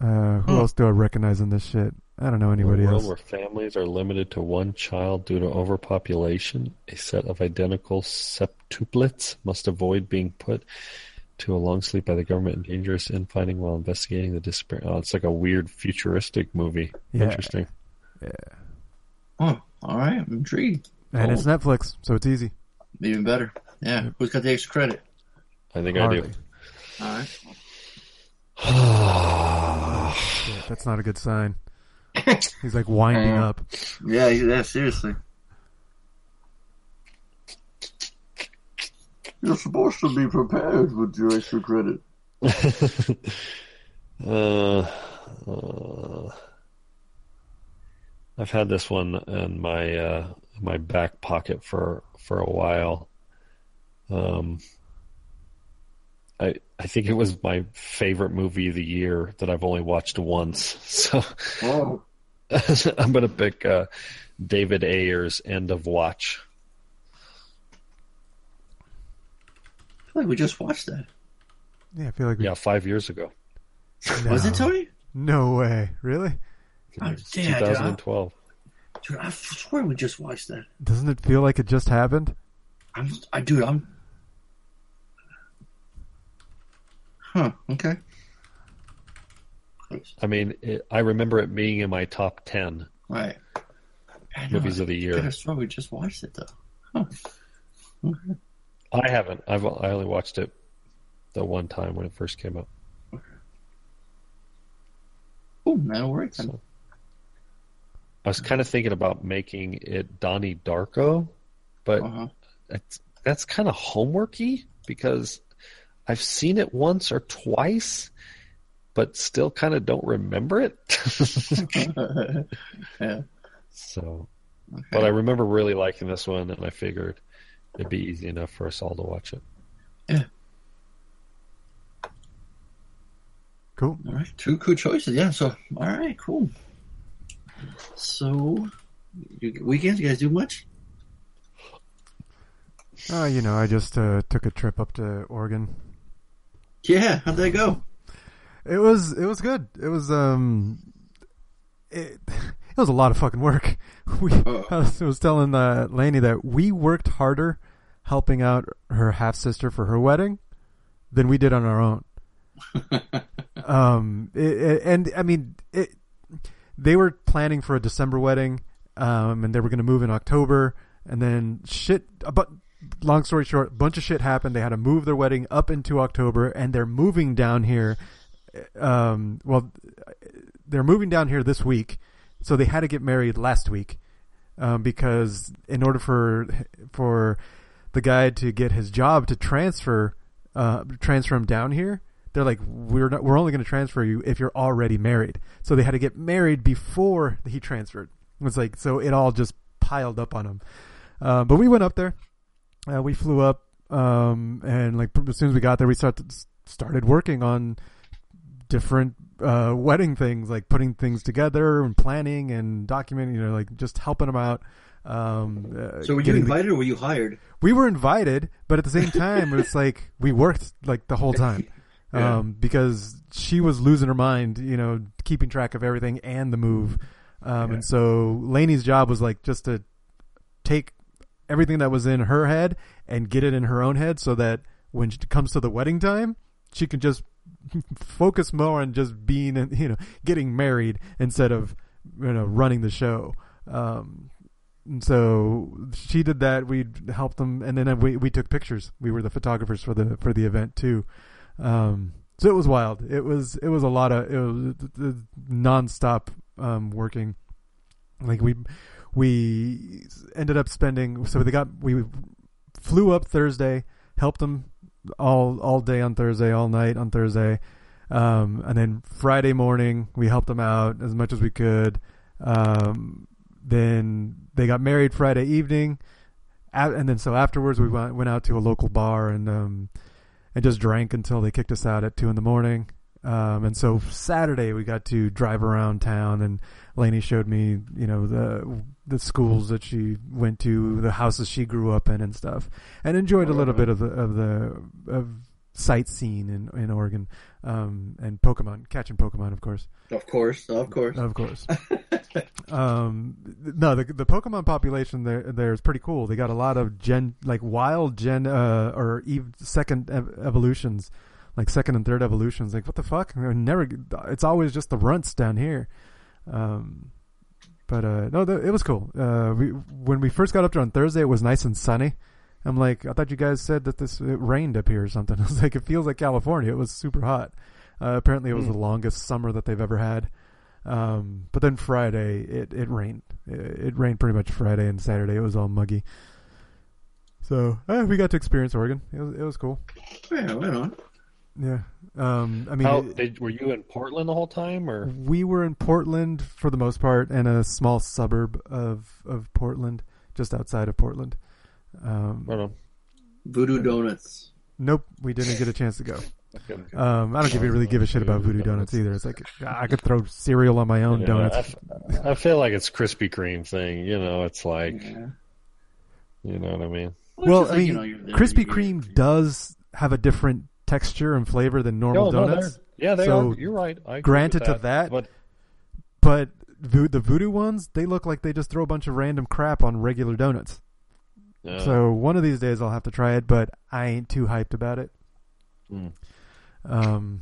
Uh, who Hmm. else do I recognize in this shit? I don't know anybody world else. where families are limited to one child due to overpopulation, a set of identical septuplets must avoid being put to a long sleep by the government and dangerous infighting while investigating the disappearance. Oh, it's like a weird futuristic movie. Yeah. Interesting. Yeah. Oh, all right. I'm intrigued. And it's Netflix, so it's easy. Even better. Yeah. Who's got the extra credit? I think Hardly. I All right. do. Yeah, that's not a good sign. He's like winding up. Yeah, yeah, seriously. You're supposed to be prepared with your extra credit. uh, uh, I've had this one in my uh, my back pocket for for a while. Um, I I think it was my favorite movie of the year that I've only watched once. So. I'm gonna pick uh, David Ayer's End of Watch. I feel like we just watched that. Yeah, I feel like we, Yeah, five years ago, no. Was it Tony? No way, really? Oh, It's yeah, dude, I- 2012. Dude, I swear we just watched that. Doesn't it feel like it just happened? I'm, I, dude, I'm. Huh. Okay. I mean, it, I remember it being in my top ten Right. I know, movies of the year. could have sworn we just watched it though. Huh. I haven't. I've I only watched it the one time when it first came out. Oh, that'll work then. So. I was kind of thinking about making it Donnie Darko, but Uh-huh. that's, that's kind of homeworky because I've seen it once or twice, but still kind of don't remember it. yeah. so, Okay. but I remember really liking this one, and I figured it'd be easy enough for us all to watch it. Yeah. Cool. All right, two cool choices. Yeah. So, all right, cool. So, you, weekends, you guys do much? Uh, you know, I just uh, took a trip up to Oregon. Yeah. How'd that go? It was it was good. It was um, it it was a lot of fucking work. We Uh. I was, I was telling uh, Lainey that we worked harder helping out her half sister for her wedding than we did on our own. um, it, it- and I mean, it, they were planning for a December wedding, um, and they were going to move in October, and then shit. But long story short, a bunch of shit happened. They had to move their wedding up into October, and they're moving down here. Um, well, they're moving down here this week, so they had to get married last week, um, because in order for for the guy to get his job to transfer uh, transfer him down here, they're like, we're not, we're only going to transfer you if you're already married. So they had to get married before he transferred. It was like so it all just piled up on him. Uh, but we went up there. Uh, we flew up, um, and like as soon as we got there, we started started working on different uh, wedding things, like putting things together and planning and documenting. You know, like just helping them out. Um, uh, So, were you getting the- invited or were you hired? we were invited, but at the same time, it's like we worked like the whole time. Yeah. Um, because she was losing her mind, you know, keeping track of everything and the move. Um, and so Lainey's job was like just to take everything that was in her head and get it in her own head so that when it comes to the wedding time, she can just focus more on just being, you know, getting married instead of, you know, running the show. Um, and so she did that. We helped them, and then we we took pictures. We were the photographers for the for the event too. Um, so it was wild. It was it was a lot of it was uh, nonstop um, working. Like we we ended up spending. So they got we flew up Thursday, helped them all all day on Thursday, all night on Thursday, um, and then Friday morning we helped them out as much as we could. Um, then they got married Friday evening, and then so afterwards we went went out to a local bar and um, and just drank until they kicked us out at two in the morning. Um, and so Saturday we got to drive around town, and Lainey showed me, you know, the the schools that she went to, the houses she grew up in, and stuff, and enjoyed a little bit of the of the of sightseeing in in Oregon, um, and Pokemon, catching Pokemon, of course, Of course, of course. of course. um, no, the the Pokemon population there there is pretty cool. They got a lot of gen like wild gen uh, or ev- second ev- evolutions, like second and third evolutions. Like what the fuck? Never. It's always just the runts down here. Um, but uh, no, the, it was cool. Uh, we when we first got up there on Thursday, it was nice and sunny. I'm like, I thought you guys said that this it rained up here or something. I was like, it feels like California. It was super hot. Uh, apparently, it was Hmm. the longest summer that they've ever had. Um, but then Friday, it, it rained. It, it rained pretty much Friday and Saturday. It was all muggy. So eh, we got to experience Oregon. It was it was cool. Yeah, right on. Yeah. Um, I mean, How, did, were you in Portland the whole time, or we were in Portland for the most part, and a small suburb of of Portland, just outside of Portland. Um, I. Voodoo Donuts. nope, we didn't get a chance to go. Okay. Um, I don't give, really give a shit about Voodoo Donuts either. It's like I could throw cereal on my own Yeah, donuts. I f- I feel like it's Krispy Kreme thing. You know, it's like Yeah. you know what I mean. Well, it's just I like, mean, you know, Krispy Kreme does have a different texture and flavor than normal No, no, donuts. they're- yeah, they So, are. You're right. I granted with to that, but But vo- the Voodoo ones, they look like they just throw a bunch of random crap on regular donuts. So one of these days I'll have to try it, but I ain't too hyped about it. mm. Um,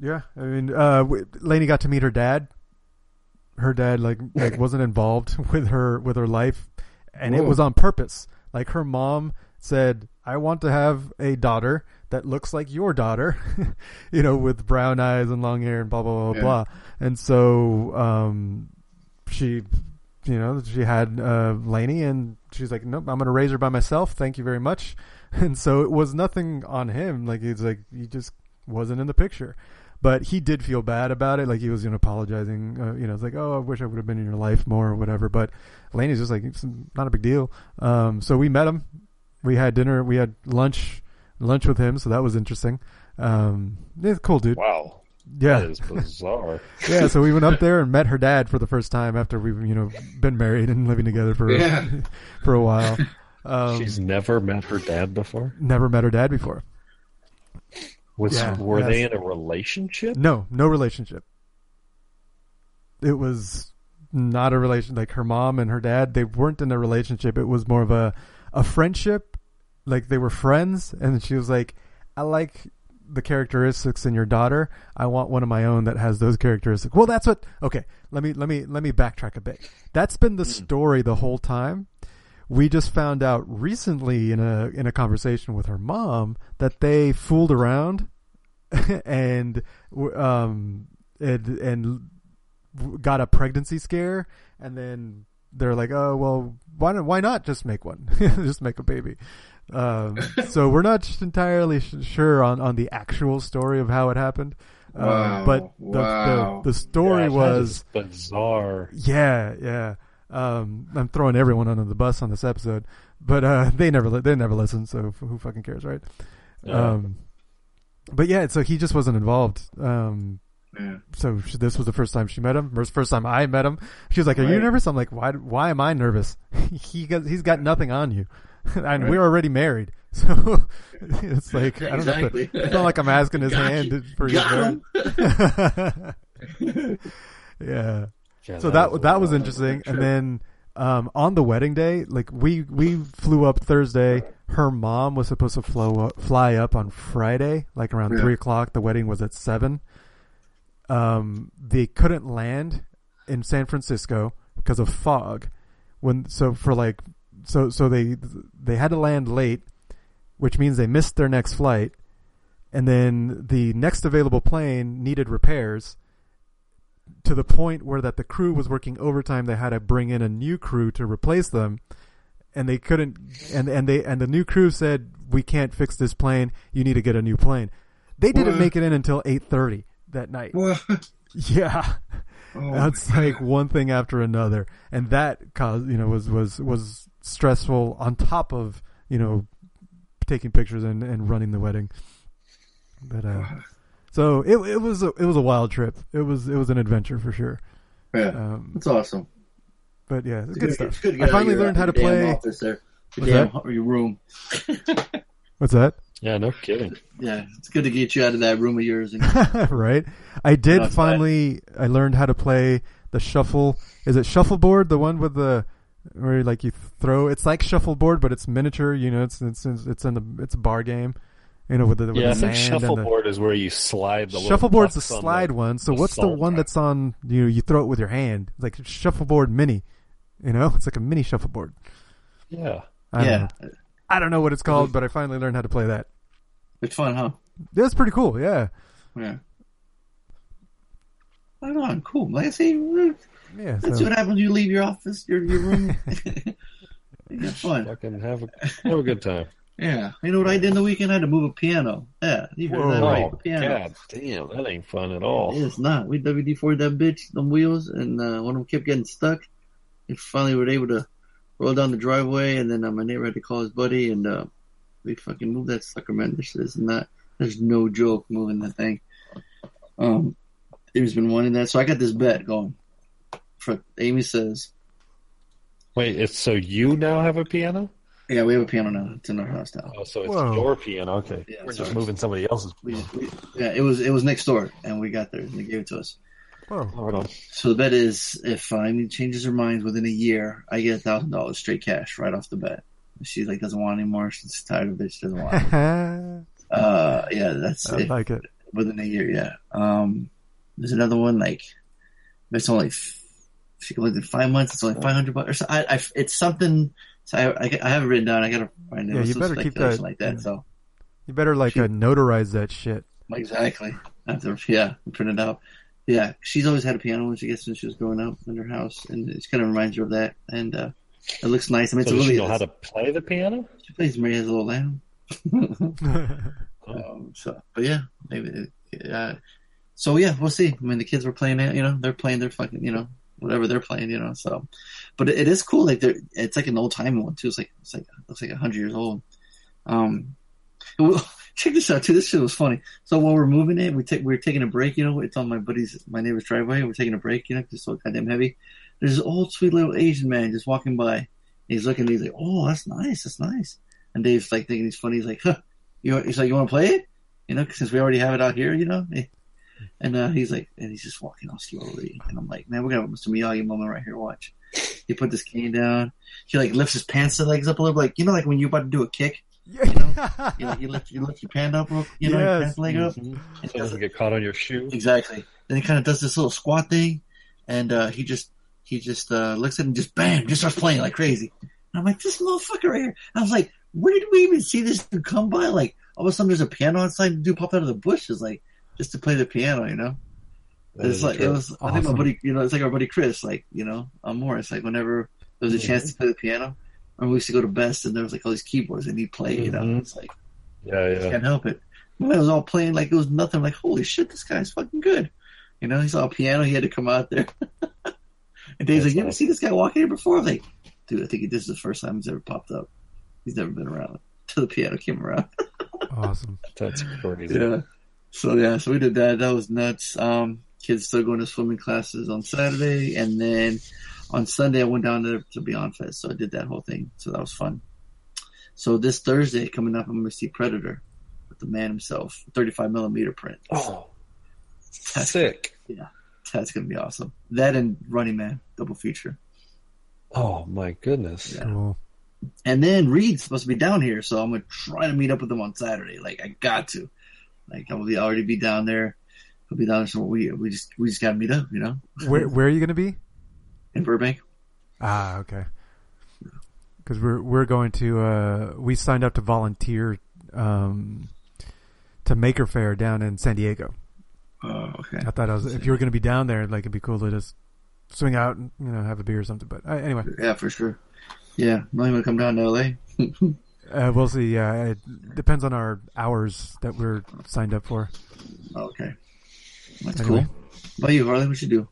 yeah, I mean, uh, Lainey got to meet her dad. Her dad like like wasn't involved with her with her life, and it was on purpose. Like her mom said, "I want to have a daughter that looks like your daughter, you know, with brown eyes and long hair and blah blah blah Yeah. blah." And so, um, she, you know, she had uh, Lainey, and she's like, "Nope, I'm going to raise her by myself. Thank you very much." And so it was nothing on him. Like he's like he just wasn't in the picture. But he did feel bad about it. Like he was, you know, apologizing. Uh, you know, it's like, oh, I wish I would have been in your life more or whatever. But Lainey's just like, it's not a big deal. Um, so we met him. We had dinner. We had lunch, lunch with him. So that was interesting. Um, yeah, cool dude. wow, Yeah, that is bizarre. yeah. So we went up there and met her dad for the first time after we've, you know, been married and living together for Yeah. for a while. Um, She's never met her dad before. never met her dad before. Was Yeah, were yes. they in a relationship? No, no relationship. It was not a relation. Like her mom and her dad, they weren't in a relationship. It was more of a a friendship. Like they were friends, and she was like, "I like the characteristics in your daughter. I want one of my own that has those characteristics." Well, that's what. Okay, let me let me let me backtrack a bit. That's been the story the whole time. We just found out recently in a in a conversation with her mom that they fooled around and um and and got a pregnancy scare and then they're like oh well why not why not just make one just make a baby um so we're not just entirely sh- sure on on the actual story of how it happened um, Wow, but the, wow. the the story Yeah, was bizarre. yeah, yeah. Um, I'm throwing everyone under the bus on this episode, but uh, they never li- they never listen, so f- who fucking cares, right? Yeah. Um, but yeah, so he just wasn't involved. Um, Yeah. so she, this was the first time she met him. First, first time I met him. She was like, "Are you nervous?" I'm like, "Why? Why am I nervous? he got, he's got nothing on you, and Right. we're already married." So it's like I don't know. Exactly. If, it's not like I'm asking his Got hand you. for his Got marriage. yeah Yeah, so that is that was wild. interesting. And then um, on the wedding day, like we we flew up Thursday. Her mom was supposed to flow up, fly up on Friday, like around Yeah. three o'clock. The wedding was at seven. Um, they couldn't land in San Francisco because of fog. When so for like so so they they had to land late, which means they missed their next flight. And then the next available plane needed repairs to the point where that the crew was working overtime they had to bring in a new crew to replace them and they couldn't and and they and the new crew said we can't fix this plane you need to get a new plane they didn't What? make it in until 8:30 that night What? yeah Oh, that's like one thing after another and that caused you know was was was stressful on top of you know taking pictures and and running the wedding but uh so it it was a, it was a wild trip it was it was an adventure for sure yeah. um That's awesome. but yeah it's It's good good- stuff it's good i finally your- learned how to play Office there. Your What's damn that? your room. what's that Yeah, no kidding. Yeah, it's good to get you out of that room of yours. And right? I did Outside. finally. I learned how to play the shuffle. Is it shuffleboard? The one with the where like you throw. It's like shuffleboard, but it's miniature. You know, it's it's it's in the it's a bar game. You know, with the with Yeah, I the think sand and the, shuffleboard is where you slide the little Shuffleboard's the pucks on slide one. So the what's the one rack. that's on? You know, you throw it with your hand. Like shuffleboard mini. You know, it's like a mini shuffleboard. Yeah. I don't yeah, know. I don't know what it's called, but I finally learned how to play that. it's fun, huh? That's pretty cool. Yeah, Yeah. Right on, cool. Like I say, we're- yeah. that's So, what happens. when You leave your office, your your room. you have fun. Fucking have a have a good time. Yeah. You know what I did in the weekend? I had to move a piano. Yeah, you heard that right? Piano. God damn, that ain't fun at all. It's not. We WD 4 that bitch, them wheels, and uh, one of them kept getting stuck. And finally, we were able to roll down the driveway, and then uh, my neighbor had to call his buddy, and uh, we fucking moved that sucker, man. This is not. There's no joke moving that thing. Um, Amy's been wanting that, so I got this bet going. For Amy says, Wait, it's so you now have a piano? "Yeah, we have a piano now. It's in our house now." Oh, so it's Whoa. your piano. Okay, Yeah, we're sorry. just moving somebody else's. We, we, yeah, it was it was next door, and we got there, and they gave it to us. whoa. Hold on. So the bet is if uh, Amy changes her mind within a year, I get a thousand dollars straight cash right off the bat. She's like doesn't want anymore. She's tired of it. She doesn't want it. Uh, yeah, that's it. like it. within a year. Yeah. Um, there's another one like it's only f- she can live in five months. It's only five hundred bucks. Or so, I, I, it's something. So I, I, I have it written down. I gotta find it. Yeah, you better keep that- like that. yeah. So You better like She- uh, notarize that shit. exactly. I to, yeah, print it out. Yeah, she's always had a piano when she gets when she was growing up in her house, and it kind of reminds her of that. And uh, it looks nice. I mean, it's So a does really she know how to play the piano? She plays Maria's little lamb. um, so, but yeah, maybe. Uh, so yeah, we'll see. I mean, the kids were playing it. You know, they're playing their fucking, you know, whatever they're playing. You know, so. But it, it is cool. Like they're, it's like an old time one too. It's like it's like looks like a hundred years old. Um, check this out too. This shit was funny. So while we're moving it, we take we're taking a break. You know, it's on my buddy's my neighbor's driveway. We're taking a break. You know, 'cause it's so goddamn heavy. There's this old sweet little Asian man just walking by. He's looking. He's like, "Oh, that's nice. That's nice." And Dave's like thinking he's funny. He's like, huh, "You?" He's like, "You want to play it?" You know, since we already have it out here, you know. And uh, he's like, and he's just walking all slowly. And I'm like, "Man, we're gonna have a Mr. Miyagi moment right here. Watch." He put this cane down. He like lifts his pants and legs up a little, bit, like you know, like when you're about to do a kick. You know, you, you lift you lift your pant up, real- you know, your Yes. pants leg up. Mhm. And So it does doesn't get caught on your shoe. Exactly. Then he kind of does this little squat thing, and uh, he just he just uh, looks at him, just bam, just starts playing like crazy. And I'm like, this motherfucker right here. I was like, where did we even see this dude come by? Like all of a sudden, there's a piano outside. The dude popped out of the bushes, like just to play the piano. You know, That it's is like it true. was. I think my buddy, you know, it's like our buddy Chris, like you know, on Morris. Like whenever there was a chance to play the piano, and we used to go to Best, and there was like all these keyboards, and he'd play. You know, Mhm. it's like Yeah, yeah. can't help it. Man, it was all playing like it was nothing. I'm like, holy shit, this guy's fucking good. You know, he saw a piano, he had to come out there. and Dave's That's like, you ever awesome. see this guy walking here before? I'm like, dude, I think this is the first time he's ever popped up. He's never been around till the piano came around. awesome. That's crazy. yeah. So yeah, so we did that. That was nuts. Um, kids still going to swimming classes on Saturday, and then on Sunday I went down to to Beyond Fest. So I did that whole thing. So that was fun. So this Thursday coming up, I'm going to see Predator with the man himself, 35 millimeter print. Oh, sick. Yeah, that's gonna be awesome. That and Running Man double feature. Oh my goodness. Yeah. Cool. And then Reed's supposed to be down here, so I'm gonna try to meet up with him on Saturday. Like I got to. Like I will be already be down there. I'll be down there, so we we just we just gotta meet up, you know, Where where are you gonna be? in Burbank. Ah, okay. Because we're we're going to uh, we signed up to volunteer um, to Maker Faire down in San Diego. Oh, okay. I thought I was if you were going to be down there, like it'd be cool to just swing out and you know have a beer or something. But uh, anyway, Yeah, for sure. Yeah, no, you wanna come down to LA? uh, we'll see. Yeah, it depends on our hours that we're signed up for. okay, that's Anyway. cool. What about you, Harley? What you do?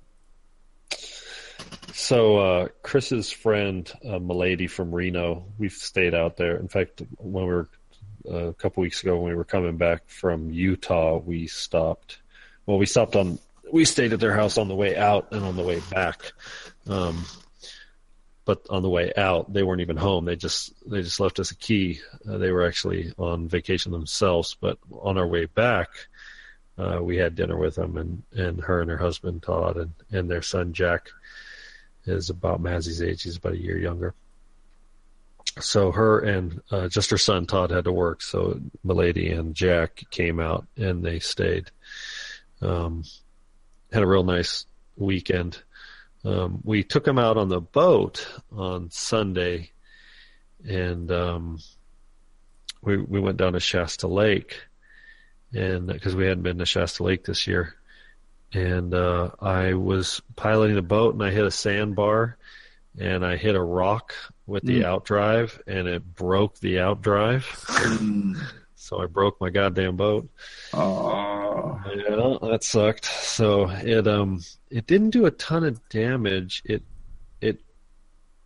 So uh, Chris's friend, uh, Milady from Reno, we've stayed out there. In fact, when we were uh, a couple weeks ago, when we were coming back from Utah, we stopped. Well, we stopped on. We stayed at their house on the way out and on the way back. Um, but on the way out, they weren't even home. They just they just left us a key. Uh, they were actually on vacation themselves. But on our way back, uh, we had dinner with them, and and her and her husband Todd and and their son Jack is about Mazzy's age. He's about a year younger. So her and uh, just her son Todd had to work. So Milady and Jack came out and they stayed. Um, had a real nice weekend. Um, we took him out on the boat on Sunday, and um, we we went down to Shasta Lake, and because we hadn't been to Shasta Lake this year, and uh, I was piloting the boat and I hit a sandbar, and I hit a rock with the Mm. outdrive, and it broke the outdrive, Mm. so I broke my goddamn boat. Yeah, that sucked. So it um it didn't do a ton of damage. It it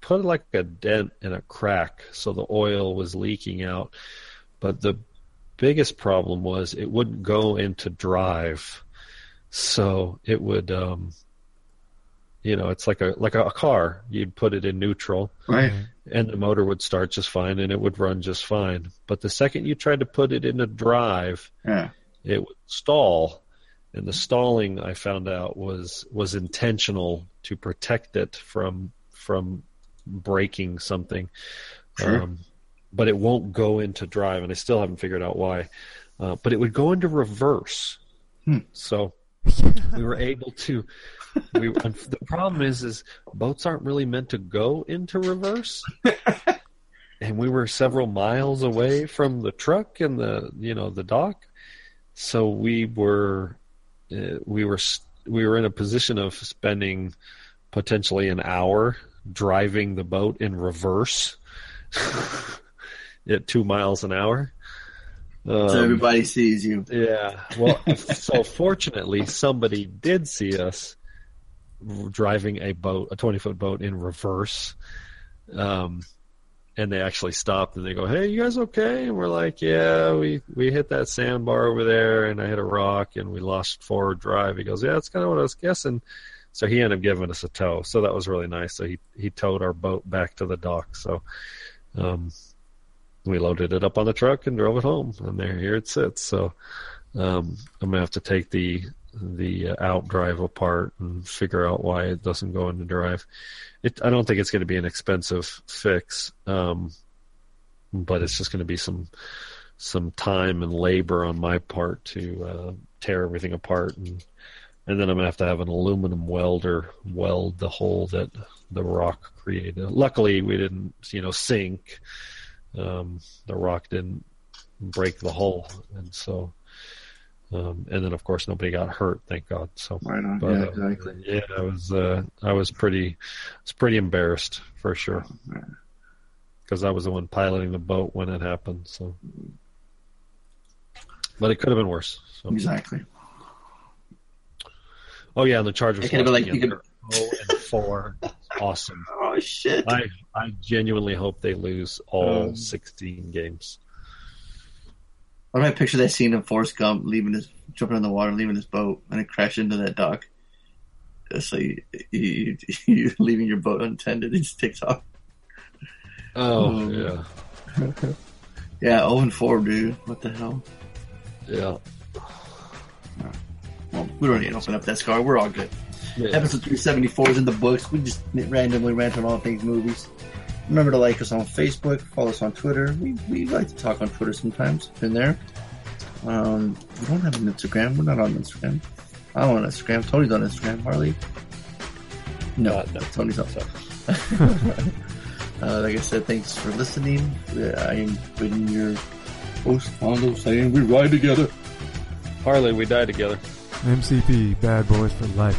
put like a dent and a crack, so the oil was leaking out. But the biggest problem was it wouldn't go into drive. So it would um you know, it's like a like a, car. You'd put it in neutral Right. and the motor would start just fine and it would run just fine. But the second you tried to put it in a drive, Yeah. It would stall and the stalling I found out was was intentional to protect it from from breaking something. Sure. um, but it won't go into drive and I still haven't figured out why. Uh, but it would go into reverse. Hmm. so we were able to we and the problem is is boats aren't really meant to go into reverse. And we were several miles away from the truck and the you know the dock so we were uh, we were we were in a position of spending potentially an hour driving the boat in reverse at two miles an hour So Um, everybody sees you. yeah. Well, so fortunately, somebody did see us driving a boat, a 20 foot boat in reverse. Um, and they actually stopped and they go, Hey, you guys okay? And we're like, Yeah, we, we hit that sandbar over there and I hit a rock and we lost forward drive. He goes, Yeah, that's kind of what I was guessing. So he ended up giving us a tow. So that was really nice. So he, he towed our boat back to the dock. So, um, we loaded it up on the truck and drove it home, and there here it sits. So um, I'm gonna have to take the the uh, out drive apart and figure out why it doesn't go into drive. It I don't think it's going to be an expensive fix, um, but it's just going to be some some time and labor on my part to uh, tear everything apart and and then I'm gonna have to have an aluminum welder weld the hole that the rock created. Luckily, we didn't, you know, sink. Um, the rock didn't break the hole, and so, um, and then of course nobody got hurt, thank God. So, Right on. but, yeah, uh, exactly. yeah, I was, uh, I was pretty, I was pretty embarrassed for sure, because I was the one piloting the boat when it happened. So, but it could have been worse. So. Exactly. Oh yeah, and the Chargers. It could have been like you again. could. They're 0 and four. awesome. Oh shit! I I genuinely hope they lose all Um, 16 games. I picture that scene of Forrest Gump leaving his jumping in the water, leaving his boat, and it crashed into that dock? So you, you, you leaving your boat untended, it just takes off. Oh um, yeah, Yeah, 0 and 4, dude. What the hell? yeah. Well, we don't need to open up that scar. We're all good. yeah. Episode 374 is in the books. We just randomly rant on all things movies. Remember to like us on Facebook, follow us on Twitter. We, we like to talk on Twitter sometimes. Been there. Um, we don't have an Instagram. We're not on Instagram. I'm on Instagram. Tony's on Instagram. Harley? No, Uh, no. Tony's on. uh, like I said, thanks for listening. Uh, I am been your host, Fondo, saying we ride together. Harley, we die together. MCP, Bad Boys for Life.